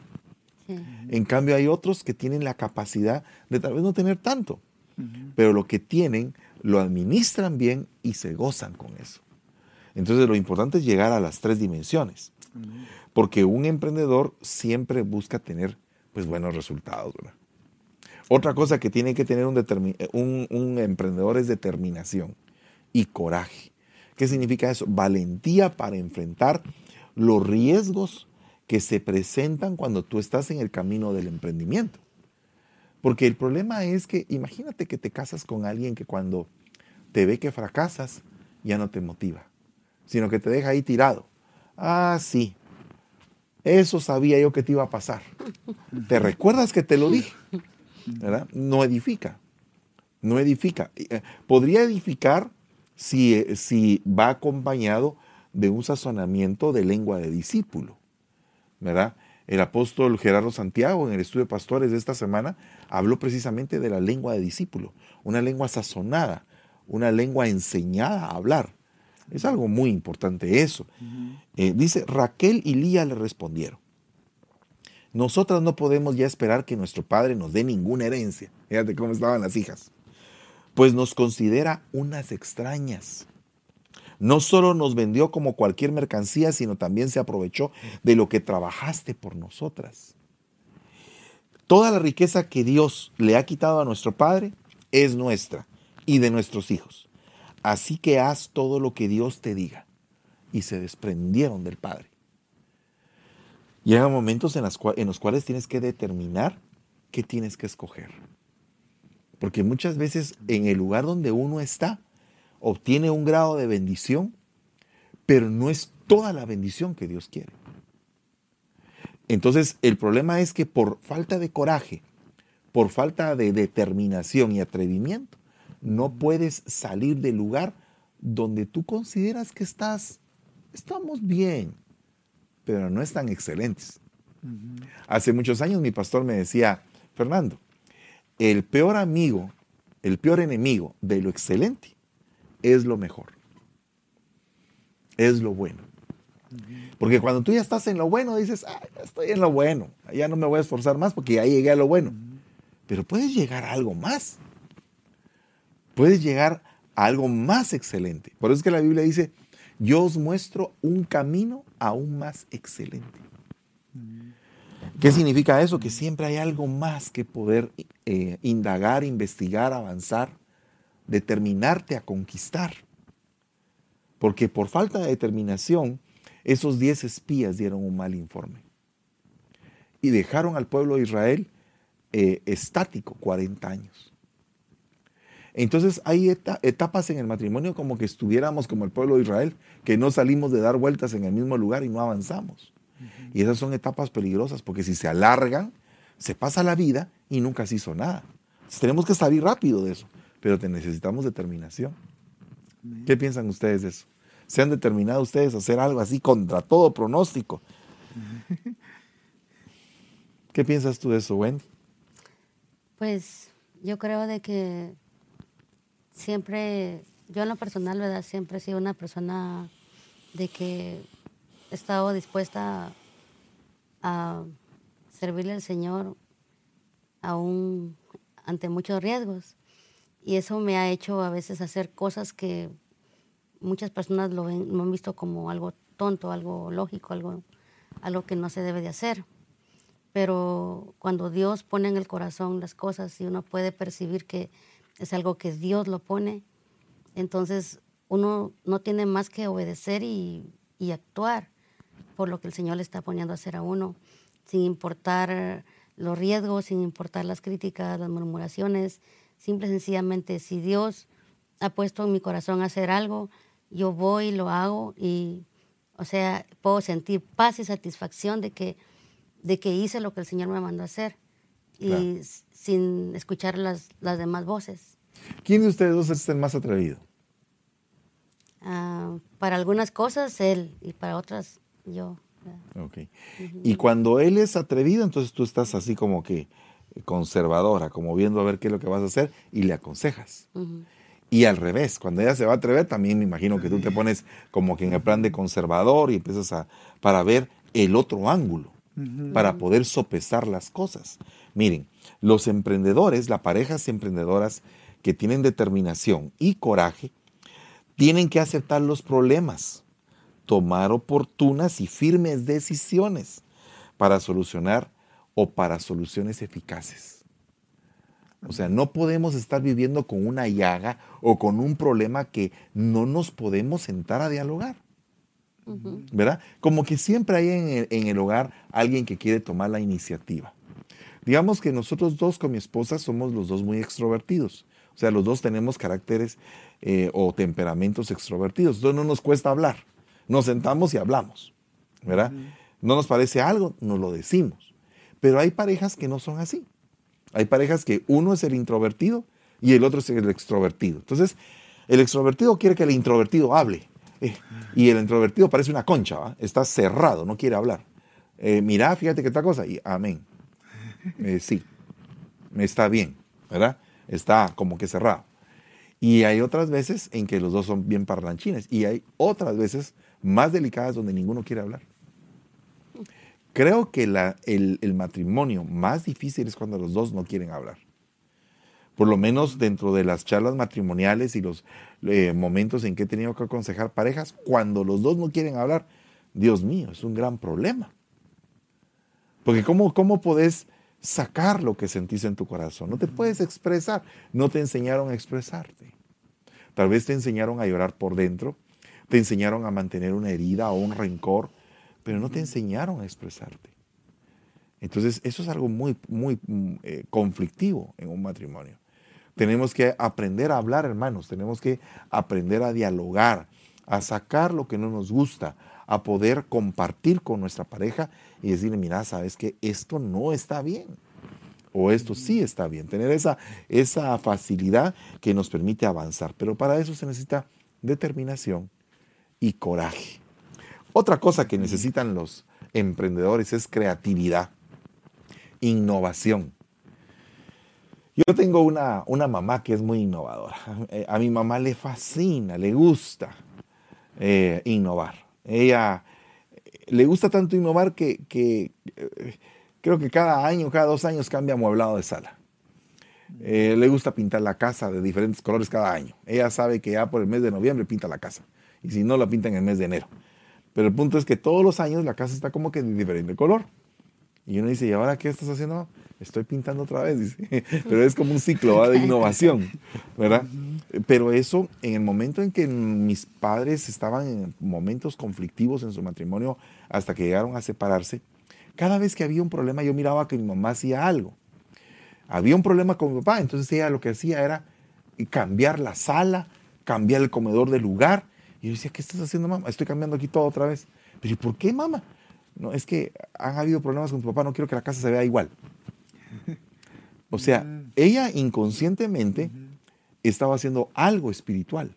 En cambio hay otros que tienen la capacidad de tal vez no tener tanto, pero lo que tienen lo administran bien y se gozan con eso. Entonces lo importante es llegar a las tres dimensiones, porque un emprendedor siempre busca tener pues, buenos resultados. Otra cosa que tiene que tener un, un emprendedor es determinación y coraje. ¿Qué significa eso? Valentía para enfrentar los riesgos que se presentan cuando tú estás en el camino del emprendimiento. Porque el problema es que imagínate que te casas con alguien que cuando te ve que fracasas ya no te motiva, sino que te deja ahí tirado. Ah, sí, eso sabía yo que te iba a pasar. ¿Te recuerdas que te lo dije? ¿Verdad? No edifica, no edifica. Eh, podría edificar si, eh, si va acompañado de un sazonamiento de lengua de discípulo. ¿verdad? El apóstol Gerardo Santiago en el estudio de pastores de esta semana habló precisamente de la lengua de discípulo, una lengua sazonada, una lengua enseñada a hablar. Es algo muy importante eso. Eh, dice, Raquel y Lía le respondieron, nosotras no podemos ya esperar que nuestro padre nos dé ninguna herencia. Fíjate cómo estaban las hijas. Pues nos considera unas extrañas no solo nos vendió como cualquier mercancía, sino también se aprovechó de lo que trabajaste por nosotras. Toda la riqueza que Dios le ha quitado a nuestro Padre es nuestra y de nuestros hijos. Así que haz todo lo que Dios te diga. Y se desprendieron del Padre. Llegan momentos en, los cuales tienes que determinar qué tienes que escoger. Porque muchas veces en el lugar donde uno está, obtiene un grado de bendición, pero no es toda la bendición que Dios quiere. Entonces, el problema es que por falta de coraje, por falta de determinación y atrevimiento, no puedes salir del lugar donde tú consideras que estás, estamos bien, pero no están excelentes. Hace muchos años mi pastor me decía, Fernando, el peor amigo, el peor enemigo de lo excelente es lo mejor. Es lo bueno. Porque cuando tú ya estás en lo bueno, dices, ah, ya estoy en lo bueno, ya no me voy a esforzar más porque ya llegué a lo bueno. Pero puedes llegar a algo más. Puedes llegar a algo más excelente. Por eso es que la Biblia dice, yo os muestro un camino aún más excelente. ¿Qué significa eso? Que siempre hay algo más que poder eh, indagar, investigar, avanzar determinarte a conquistar. Porque por falta de determinación, esos diez espías dieron un mal informe. Y dejaron al pueblo de Israel eh, estático 40 años. Entonces hay etapas en el matrimonio como que estuviéramos como el pueblo de Israel, que no salimos de dar vueltas en el mismo lugar y no avanzamos. Y esas son etapas peligrosas porque si se alargan, se pasa la vida y nunca se hizo nada. tenemos que salir rápido de eso pero te necesitamos determinación. ¿Qué piensan ustedes de eso? ¿Se han determinado ustedes a hacer algo así contra todo pronóstico? ¿Qué piensas tú de eso, Wendy? Pues yo creo de que siempre, yo en lo personal, ¿verdad? Siempre he sido una persona de que he estado dispuesta a servirle al Señor aún ante muchos riesgos. Y eso me ha hecho a veces hacer cosas que muchas personas lo, ven, han visto como algo tonto, algo lógico, algo, algo que no se debe de hacer. Pero cuando Dios pone en el corazón las cosas y uno puede percibir que es algo que Dios lo pone, entonces uno no tiene más que obedecer y, y actuar por lo que el Señor le está poniendo a hacer a uno, sin importar los riesgos, sin importar las críticas, las murmuraciones. Simple y sencillamente, si Dios ha puesto en mi corazón hacer algo, yo voy, lo hago y, o sea, puedo sentir paz y satisfacción de que, de que hice lo que el Señor me mandó a hacer y sin escuchar las, las demás voces. ¿Quién de ustedes dos es el más atrevido? Ah, para algunas cosas él y para otras yo. Ok. Y cuando él es atrevido, entonces tú estás así como que conservadora, como viendo a ver qué es lo que vas a hacer y le aconsejas. Y al revés, cuando ella se va a atrever, también me imagino que tú te pones como que en el plan de conservador y empiezas a, para ver el otro ángulo, para poder sopesar las cosas. Miren, los emprendedores, las parejas emprendedoras que tienen determinación y coraje, tienen que aceptar los problemas, tomar oportunas y firmes decisiones para solucionar o para soluciones eficaces. O sea, no podemos estar viviendo con una llaga o con un problema que no nos podemos sentar a dialogar. ¿Verdad? Como que siempre hay en el, en el, hogar alguien que quiere tomar la iniciativa. Digamos que nosotros dos con mi esposa somos los dos muy extrovertidos. O sea, los dos tenemos caracteres eh, o temperamentos extrovertidos. Entonces no nos cuesta hablar. Nos sentamos y hablamos, ¿verdad? No nos parece algo, nos lo decimos. Pero hay parejas que no son así. Hay parejas que uno es el introvertido y el otro es el extrovertido. Entonces, el extrovertido quiere que el introvertido hable. Eh, y el introvertido parece una concha, está cerrado, no quiere hablar. Eh, mira, fíjate que esta cosa, y amén. sí, está bien, ¿verdad? Está como que cerrado. Y hay otras veces en que los dos son bien parlanchines. Y hay otras veces más delicadas donde ninguno quiere hablar. Creo que el, matrimonio más difícil es cuando los dos no quieren hablar. Por lo menos dentro de las charlas matrimoniales y los eh, momentos en que he tenido que aconsejar parejas, cuando los dos no quieren hablar, Dios mío, es un gran problema. Porque ¿cómo, cómo podés sacar lo que sentís en tu corazón. No te puedes expresar. No te enseñaron a expresarte. Tal vez te enseñaron a llorar por dentro, te enseñaron a mantener una herida o un rencor, pero no te enseñaron a expresarte. Entonces, eso es algo muy, muy eh, conflictivo en un matrimonio. Tenemos que aprender a hablar, hermanos, tenemos que aprender a dialogar, a sacar lo que no nos gusta, a poder compartir con nuestra pareja y decirle, mira, sabes que esto no está bien o esto sí está bien. Tener esa, esa facilidad que nos permite avanzar. Pero para eso se necesita determinación y coraje. Otra cosa que necesitan los emprendedores es creatividad, innovación. Yo tengo una, una mamá que es muy innovadora. A mi mamá le fascina, le gusta eh, innovar. Ella le gusta tanto innovar que, eh, creo que cada año, cada dos años cambia amueblado de sala. Eh, le gusta pintar la casa de diferentes colores cada año. Ella sabe que ya por el mes de noviembre pinta la casa. Y si no, la pinta en el mes de enero. Pero el punto es que todos los años la casa está como que de diferente color. Y uno dice, ¿y ahora qué estás haciendo? Estoy pintando otra vez, dice. Pero es como un ciclo de innovación, ¿verdad? Pero eso, en el momento en que mis padres estaban en momentos conflictivos en su matrimonio hasta que llegaron a separarse, cada vez que había un problema yo miraba que mi mamá hacía algo. Había un problema con mi papá, entonces ella lo que hacía era cambiar la sala, cambiar el comedor de lugar. Y yo decía, ¿qué estás haciendo, mamá? Estoy cambiando aquí todo otra vez. Pero ¿y por qué, mamá? No, es que han habido problemas con tu papá, no quiero que la casa se vea igual. O sea, ella inconscientemente estaba haciendo algo espiritual,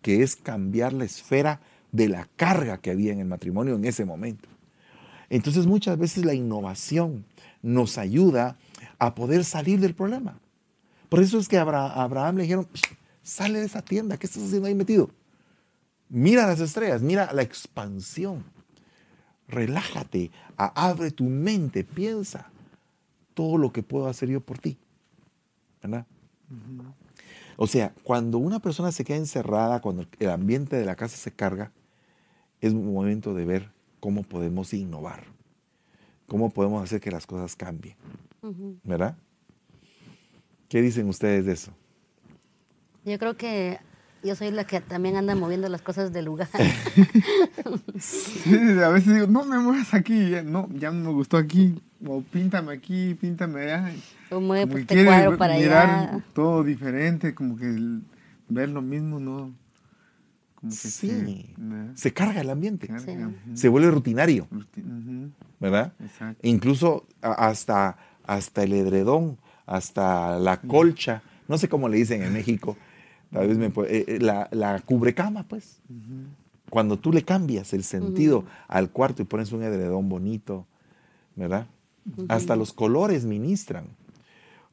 que es cambiar la esfera de la carga que había en el matrimonio en ese momento. Entonces muchas veces la innovación nos ayuda a poder salir del problema. Por eso es que a Abraham le dijeron, sale de esa tienda, ¿qué estás haciendo ahí metido? Mira las estrellas, mira la expansión. Relájate, abre tu mente, piensa todo lo que puedo hacer yo por ti. ¿Verdad? O sea, cuando una persona se queda encerrada, cuando el ambiente de la casa se carga, es un momento de ver cómo podemos innovar, cómo podemos hacer que las cosas cambien. ¿Verdad? ¿Qué dicen ustedes de eso? Yo creo que yo soy la que también anda moviendo las cosas del lugar. sí, a veces digo, no me muevas aquí, no, ya no me gustó aquí, o píntame aquí, píntame allá. O mueve Como que este cuadro para mirar allá. todo diferente, como que el- ver lo mismo, ¿no? Como que Sí, se- carga el ambiente, Carga, Sí. se vuelve rutinario, Ruti- ¿verdad? Exacto. Incluso a- hasta, hasta el edredón, hasta la colcha, no sé cómo le dicen en México, tal vez me puede- eh, eh, la, la cubrecama, pues. Cuando tú le cambias el sentido al cuarto y pones un edredón bonito, ¿verdad? Hasta los colores ministran.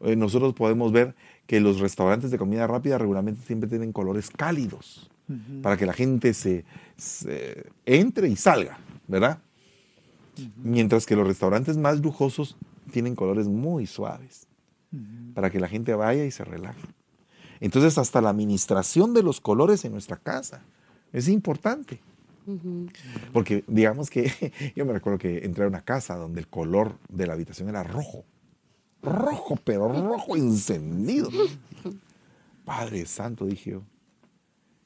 Eh, nosotros podemos ver que los restaurantes de comida rápida regularmente siempre tienen colores cálidos para que la gente se, se entre y salga, ¿verdad? Mientras que los restaurantes más lujosos tienen colores muy suaves para que la gente vaya y se relaje. Entonces, hasta la administración de los colores en nuestra casa es importante. Porque digamos que yo me recuerdo que entré a una casa donde el color de la habitación era rojo. Rojo, pero rojo encendido. Padre Santo, dije yo.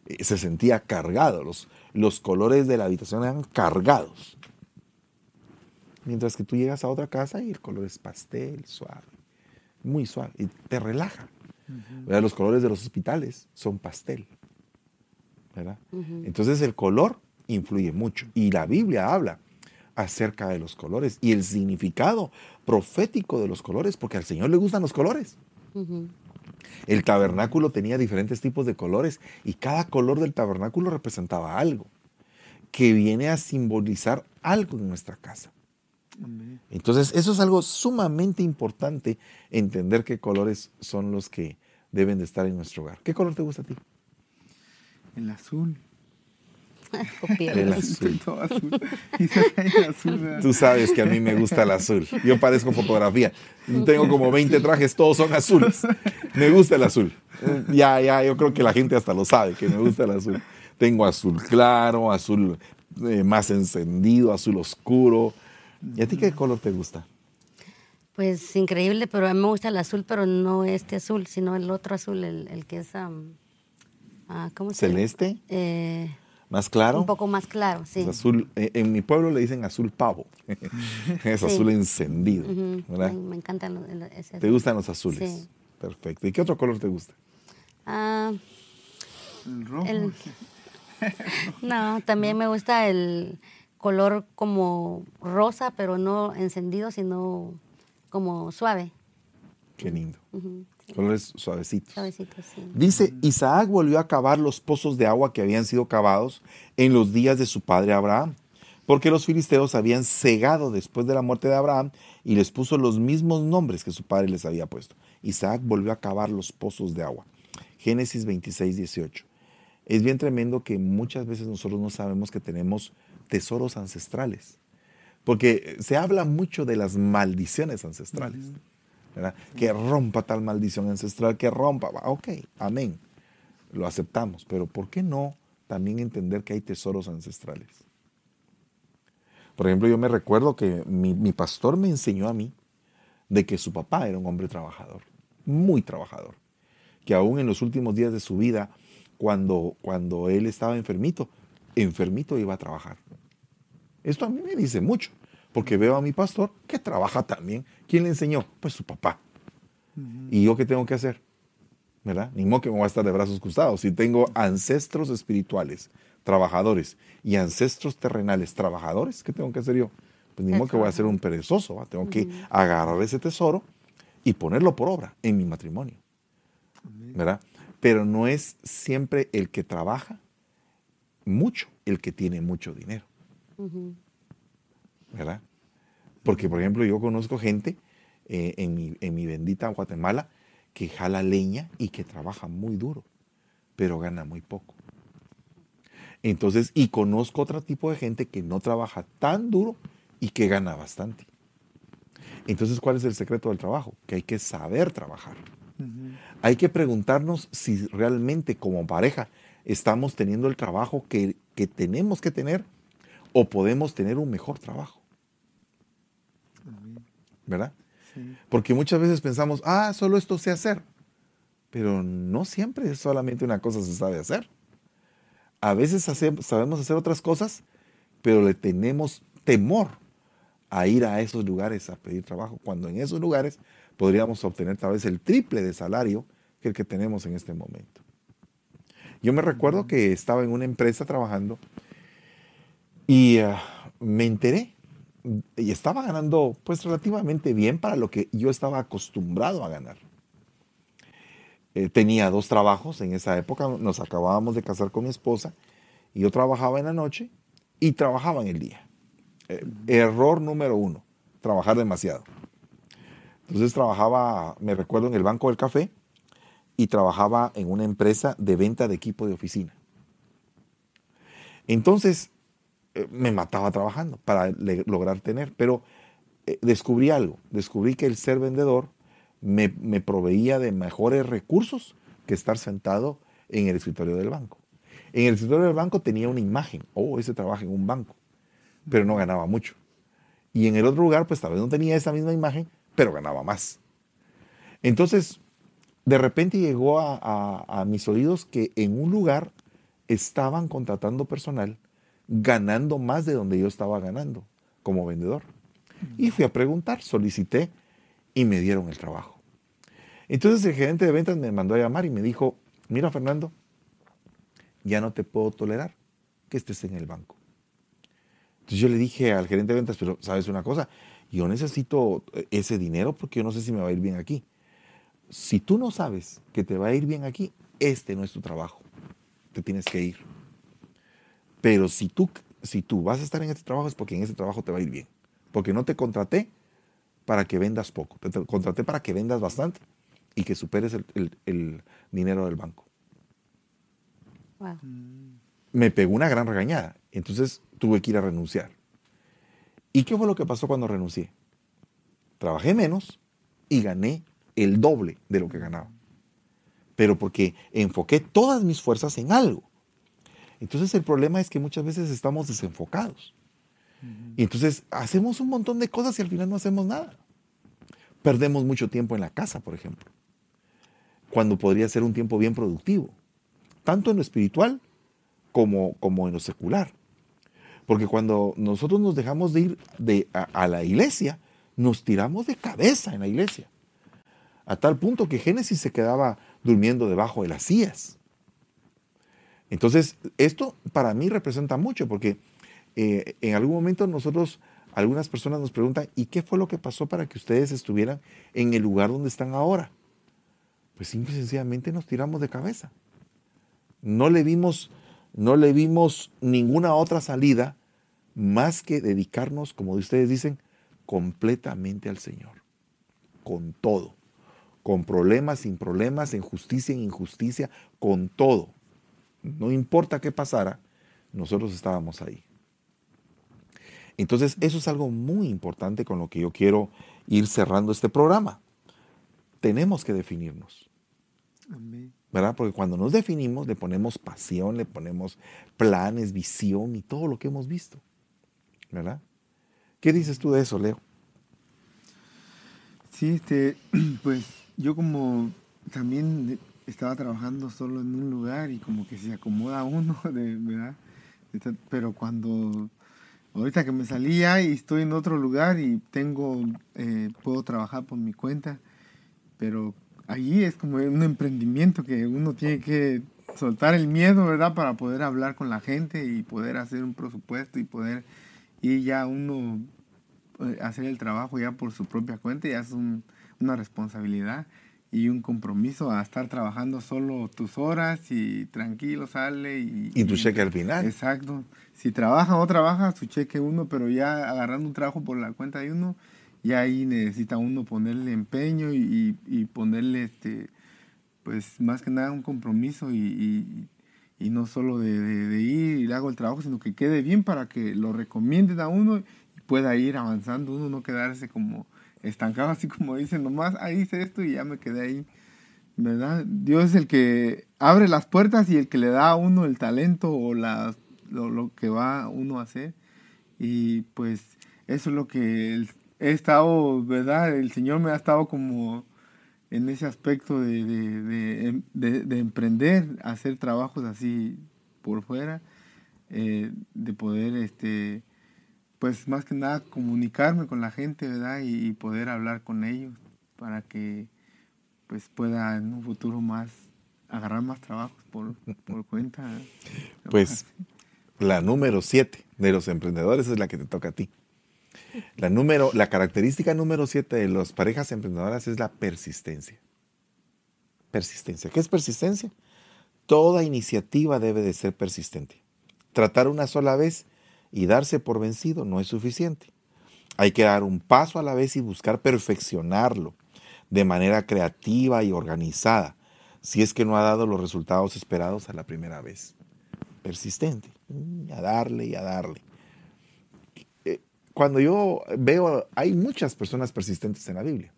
Eh, Se sentía cargado. Los, los colores de la habitación eran cargados. Mientras que tú llegas a otra casa y el color es pastel, suave. Muy suave. Y te relaja. ¿Verdad? Los colores de los hospitales son pastel. ¿verdad? Entonces el color influye mucho. Y la Biblia habla acerca de los colores y el significado profético de los colores, porque al Señor le gustan los colores. El tabernáculo tenía diferentes tipos de colores y cada color del tabernáculo representaba algo que viene a simbolizar algo en nuestra casa. Entonces, eso es algo sumamente importante, entender qué colores son los que deben de estar en nuestro hogar. ¿Qué color te gusta a ti? El azul. El azul. Tú sabes que a mí me gusta el azul. Yo parezco fotografía. Tengo como 20 trajes, todos son azules. Me gusta el azul. Ya, ya, yo creo que la gente hasta lo sabe, que me gusta el azul. Tengo azul claro, azul eh, más encendido, azul oscuro. ¿Y a ti qué color te gusta? Pues increíble, pero a mí me gusta el azul, pero no este azul, sino el otro azul, el, el que es, ah, ¿cómo se llama? ¿Celeste? Eh, ¿Más claro? un poco más claro, sí. Es azul, eh, en mi pueblo le dicen azul pavo. es Sí. azul encendido. Me, me encantan los- ese ¿Te gustan los azules? Sí. Perfecto. ¿Y qué otro color te gusta? Ah, El rojo. El- no, también me gusta el color como rosa, pero no encendido, sino como suave. Qué lindo. Ujú, sí, Colores suavecitos. Suavecito, sí. Dice, Isaac volvió a cavar los pozos de agua que habían sido cavados en los días de su padre Abraham, porque los filisteos habían cegado después de la muerte de Abraham y les puso los mismos nombres que su padre les había puesto. Isaac volvió a cavar los pozos de agua. Génesis 26, 18. Es bien tremendo que muchas veces nosotros no sabemos que tenemos tesoros ancestrales, porque se habla mucho de las maldiciones ancestrales. ¿verdad? Que rompa tal maldición ancestral, que rompa. Ok, amén. Lo aceptamos, pero ¿por qué no también entender que hay tesoros ancestrales? Por ejemplo, yo me recuerdo que mi, mi pastor me enseñó a mí de que su papá era un hombre trabajador, muy trabajador, que aún en los últimos días de su vida, cuando, cuando él estaba enfermito, enfermito iba a trabajar. Esto a mí me dice mucho, porque veo a mi pastor que trabaja también. ¿Quién le enseñó? Pues su papá. ¿Y yo qué tengo que hacer? ¿Verdad? Ni modo que me voy a estar de brazos cruzados. Si tengo ancestros espirituales, trabajadores, y ancestros terrenales, trabajadores, ¿qué tengo que hacer yo? Pues ni modo que voy a ser un perezoso. ¿va? Tengo que agarrar ese tesoro y ponerlo por obra en mi matrimonio. ¿Verdad? Pero no es siempre el que trabaja mucho el que tiene mucho dinero. ¿verdad? Porque, por ejemplo, yo conozco gente eh, en, mi, en mi bendita Guatemala que jala leña y que trabaja muy duro, pero gana muy poco. Entonces, y conozco otro tipo de gente que no trabaja tan duro y que gana bastante. Entonces, ¿cuál es el secreto del trabajo? Que hay que saber trabajar. Hay que preguntarnos si realmente como pareja estamos teniendo el trabajo que, que tenemos que tener o podemos tener un mejor trabajo. ¿Verdad? Sí. Porque muchas veces pensamos, ah, solo esto sé hacer. Pero no siempre solamente una cosa se sabe hacer. A veces hace- sabemos hacer otras cosas, pero le tenemos temor a ir a esos lugares a pedir trabajo, cuando en esos lugares podríamos obtener tal vez el triple de salario que el que tenemos en este momento. Yo me recuerdo que estaba en una empresa trabajando y ah, me enteré y estaba ganando pues relativamente bien para lo que yo estaba acostumbrado a ganar. Eh, tenía dos trabajos en esa época, nos acabábamos de casar con mi esposa y yo trabajaba en la noche y trabajaba en el día. Eh, error número uno, trabajar demasiado. Entonces trabajaba, me recuerdo, en el Banco del Café y trabajaba en una empresa de venta de equipo de oficina. Entonces eh, me mataba trabajando para lograr tener, pero eh, descubrí algo, descubrí que el ser vendedor me, me proveía de mejores recursos que estar sentado en el escritorio del banco. En el escritorio del banco tenía una imagen, oh, ese trabaja en un banco, pero no ganaba mucho. Y en el otro lugar, pues tal vez no tenía esa misma imagen, pero ganaba más. Entonces, de repente llegó a, mis oídos que en un lugar estaban contratando personal ganando más de donde yo estaba ganando como vendedor. Y fui a preguntar, solicité y me dieron el trabajo. Entonces el gerente de ventas me mandó a llamar y me dijo, mira Fernando, ya no te puedo tolerar que estés en el banco. Entonces yo le dije al gerente de ventas, pero sabes una cosa, yo necesito eh, ese dinero porque yo no sé si me va a ir bien aquí. Si tú no sabes que te va a ir bien aquí, este no es tu trabajo. Te tienes que ir. Pero si tú, si tú vas a estar en este trabajo es porque en este trabajo te va a ir bien. Porque no te contraté para que vendas poco. Te, contraté para que vendas bastante y que superes el, dinero del banco. Me pegó una gran regañada. Entonces tuve que ir a renunciar. ¿Y qué fue lo que pasó cuando renuncié? Trabajé menos y gané el doble de lo que ganaba. Pero porque enfoqué todas mis fuerzas en algo. Entonces el problema es que muchas veces estamos desenfocados. Y entonces hacemos un montón de cosas y al final no hacemos nada. Perdemos mucho tiempo en la casa, por ejemplo, cuando podría ser un tiempo bien productivo, tanto en lo espiritual como, como en lo secular. Porque cuando nosotros nos dejamos de ir de, a, la iglesia, nos tiramos de cabeza en la iglesia. A tal punto que Génesis se quedaba durmiendo debajo de las sillas. Entonces, esto para mí representa mucho porque eh, en algún momento nosotros, algunas personas nos preguntan, ¿y qué fue lo que pasó para que ustedes estuvieran en el lugar donde están ahora? Pues simple y sencillamente nos tiramos de cabeza. No le vimos no le vimos ninguna otra salida más que dedicarnos, como ustedes dicen, completamente al Señor, con todo, con problemas, sin problemas, en justicia, en injusticia, con todo. No importa qué pasara, nosotros estábamos ahí. Entonces, eso es algo muy importante con lo que yo quiero ir cerrando este programa. Tenemos que definirnos. Amén. ¿verdad? Porque cuando nos definimos le ponemos pasión, le ponemos planes, visión y todo lo que hemos visto, ¿verdad? ¿Qué dices tú de eso, Leo? Sí, este, pues yo como también estaba trabajando solo en un lugar y como que se acomoda uno, de, ¿verdad? Pero cuando ahorita que me salía y estoy en otro lugar y tengo, eh, puedo trabajar por mi cuenta, pero allí es como un emprendimiento que uno tiene que soltar el miedo, ¿verdad? Para poder hablar con la gente y poder hacer un presupuesto y poder ir ya uno eh, hacer el trabajo ya por su propia cuenta, ya es una responsabilidad y un compromiso a estar trabajando solo tus horas y tranquilo sale y... Y tu cheque al final. Exacto. Si trabaja o trabaja, su cheque uno, pero ya agarrando un trabajo por la cuenta de uno, y ahí necesita uno ponerle empeño y, ponerle, este, pues más que nada un compromiso y, no solo de, ir y le hago el trabajo, sino que quede bien para que lo recomienden a uno y pueda ir avanzando, uno no quedarse como estancado, así como dicen, nomás ahí hice esto y ya me quedé ahí. ¿Verdad? Dios es el que abre las puertas y el que le da a uno el talento o lo, lo que va uno a hacer. Y pues eso es lo que he estado, ¿verdad? El Señor me ha estado como en ese aspecto de, de, de, emprender, hacer trabajos así por fuera, eh, de poder este, pues más que nada comunicarme con la gente, ¿verdad? Y, poder hablar con ellos para que pues pueda en un futuro más agarrar más trabajos por, por cuenta. Pues la número siete de los emprendedores es la que te toca a ti. La, número, la característica número siete de las parejas emprendedoras es la persistencia. Persistencia. ¿Qué es persistencia? Toda iniciativa debe de ser persistente. Tratar una sola vez y darse por vencido no es suficiente. Hay que dar un paso a la vez y buscar perfeccionarlo de manera creativa y organizada, si es que no ha dado los resultados esperados a la primera vez. Persistente, mm, a darle y a darle. Eh, cuando yo veo, hay muchas personas persistentes en la Biblia,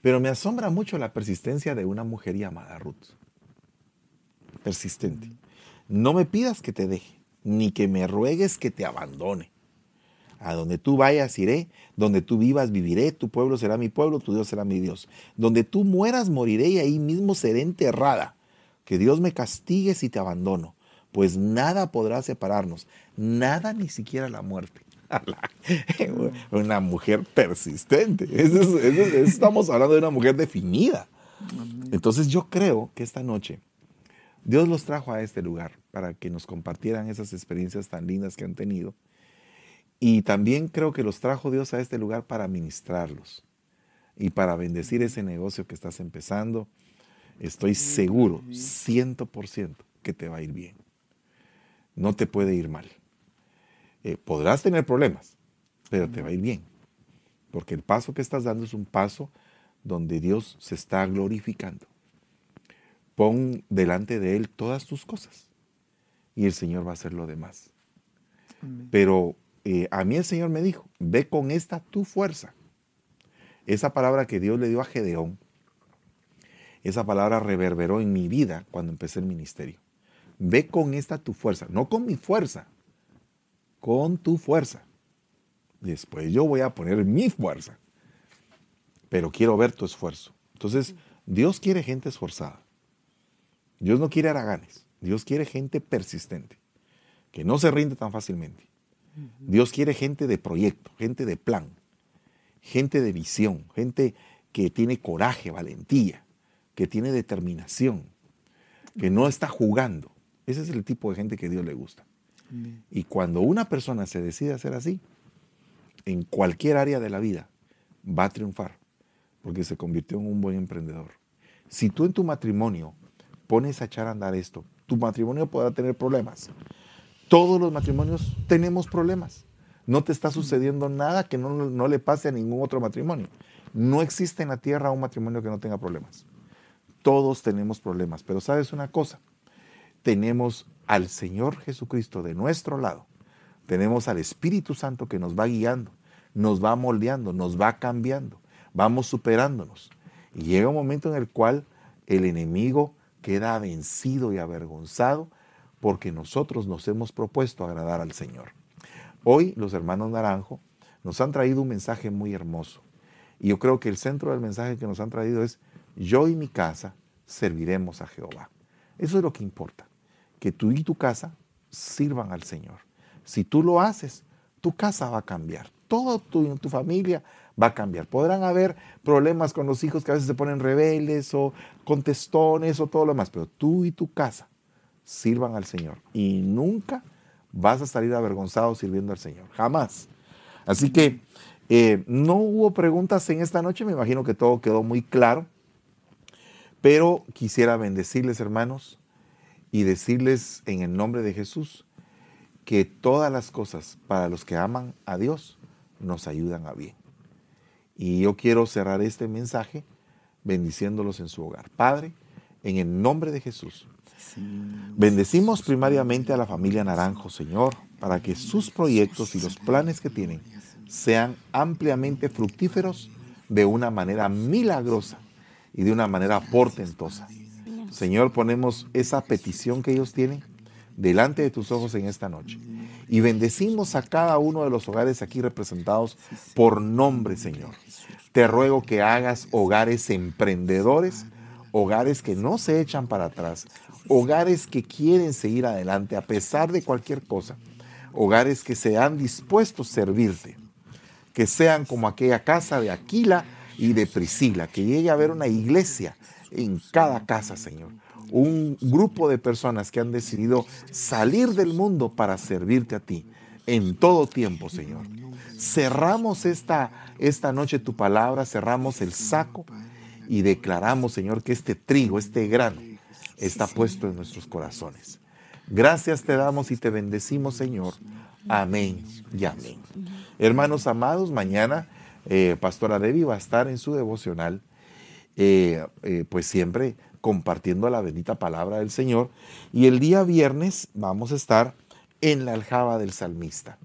pero me asombra mucho la persistencia de una mujer llamada Ruth. Persistente. No me pidas que te deje ni que me ruegues que te abandone. A donde tú vayas iré, donde tú vivas viviré, tu pueblo será mi pueblo, tu Dios será mi Dios. Donde tú mueras moriré y ahí mismo seré enterrada. Que Dios me castigue si te abandono, pues nada podrá separarnos, nada ni siquiera la muerte. una mujer persistente. estamos hablando de una mujer definida. Entonces yo creo que esta noche Dios los trajo a este lugar para que nos compartieran esas experiencias tan lindas que han tenido. Y también creo que los trajo Dios a este lugar para ministrarlos y para bendecir ese negocio que estás empezando. Estoy seguro, ciento por ciento, que te va a ir bien. No te puede ir mal. Eh, podrás tener problemas, pero te va a ir bien. Porque el paso que estás dando es un paso donde Dios se está glorificando. Pon delante de Él todas tus cosas y el Señor va a hacer lo demás. Pero eh, a mí el Señor me dijo, ve con esta tu fuerza. Esa palabra que Dios le dio a Gedeón, esa palabra reverberó en mi vida cuando empecé el ministerio. Ve con esta tu fuerza, no con mi fuerza, con tu fuerza. Después yo voy a poner mi fuerza, pero quiero ver tu esfuerzo. Entonces, Dios quiere gente esforzada. Dios no quiere haraganes. Dios quiere gente persistente, que no se rinde tan fácilmente. Dios quiere gente de proyecto, gente de plan, gente de visión, gente que tiene coraje, valentía, que tiene determinación, que no está jugando. Ese es el tipo de gente que Dios le gusta. Y cuando una persona se decide hacer así, en cualquier área de la vida, va a triunfar, porque se convirtió en un buen emprendedor. Si tú en tu matrimonio pones a echar a andar esto, tu matrimonio podrá tener problemas. Todos los matrimonios tenemos problemas. No te está sucediendo nada que no, le pase a ningún otro matrimonio. No existe en la tierra un matrimonio que no tenga problemas. Todos tenemos problemas, pero sabes una cosa, tenemos al Señor Jesucristo de nuestro lado, tenemos al Espíritu Santo que nos va guiando, nos va moldeando, nos va cambiando, vamos superándonos. Y llega un momento en el cual el enemigo queda vencido y avergonzado porque nosotros nos hemos propuesto agradar al Señor. Hoy los hermanos Naranjo nos han traído un mensaje muy hermoso. Y yo creo que el centro del mensaje que nos han traído es, yo y mi casa serviremos a Jehová. Eso es lo que importa, que tú y tu casa sirvan al Señor. Si tú lo haces, tu casa va a cambiar. Todo tu, tu familia va a cambiar. Podrán haber problemas con los hijos que a veces se ponen rebeldes o contestones o todo lo demás, pero tú y tu casa sirvan al Señor y nunca vas a salir avergonzado sirviendo al Señor, jamás. Así que eh, no hubo preguntas en esta noche, me imagino que todo quedó muy claro, pero quisiera bendecirles hermanos y decirles en el nombre de Jesús que todas las cosas para los que aman a Dios nos ayudan a bien. Y yo quiero cerrar este mensaje bendiciéndolos en su hogar. Padre, en el nombre de Jesús, bendecimos primariamente a la familia Naranjo, Señor, para que sus proyectos y los planes que tienen sean ampliamente fructíferos de una manera milagrosa y de una manera portentosa. Señor, ponemos esa petición que ellos tienen delante de tus ojos en esta noche. Y bendecimos a cada uno de los hogares aquí representados por nombre, Señor. Te ruego que hagas hogares emprendedores, hogares que no se echan para atrás, hogares que quieren seguir adelante a pesar de cualquier cosa, hogares que sean dispuestos a servirte, que sean como aquella casa de Aquila y de Priscila, que llegue a haber una iglesia en cada casa, Señor. Un grupo de personas que han decidido salir del mundo para servirte a ti en todo tiempo, Señor. Cerramos esta, esta noche tu palabra, cerramos el saco y declaramos, Señor, que este trigo, este grano, está puesto en nuestros corazones. Gracias te damos y te bendecimos, Señor. Amén y amén. Hermanos amados, mañana eh, Pastora Debbie va a estar en su devocional, eh, eh, pues siempre compartiendo la bendita palabra del Señor. Y el día viernes vamos a estar en la aljaba del salmista.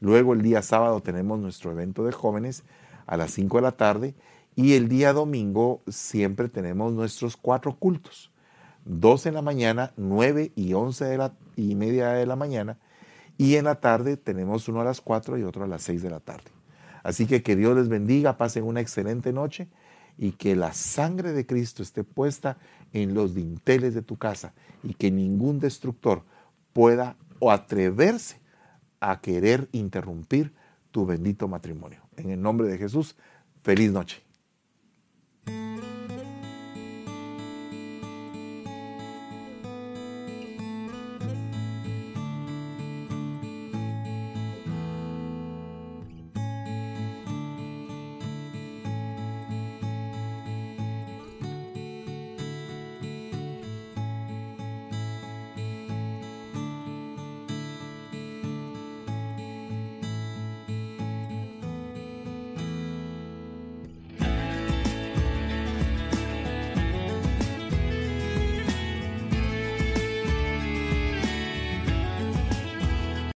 Luego el día sábado tenemos nuestro evento de jóvenes a las 5 de la tarde y el día domingo siempre tenemos nuestros cuatro cultos. Dos en la mañana, nueve y once de la, y media de la mañana. Y en la tarde tenemos uno a las cuatro y otro a las seis de la tarde. Así que que Dios les bendiga, pasen una excelente noche y que la sangre de Cristo esté puesta en los dinteles de tu casa y que ningún destructor pueda o atreverse a querer interrumpir tu bendito matrimonio. En el nombre de Jesús, feliz noche.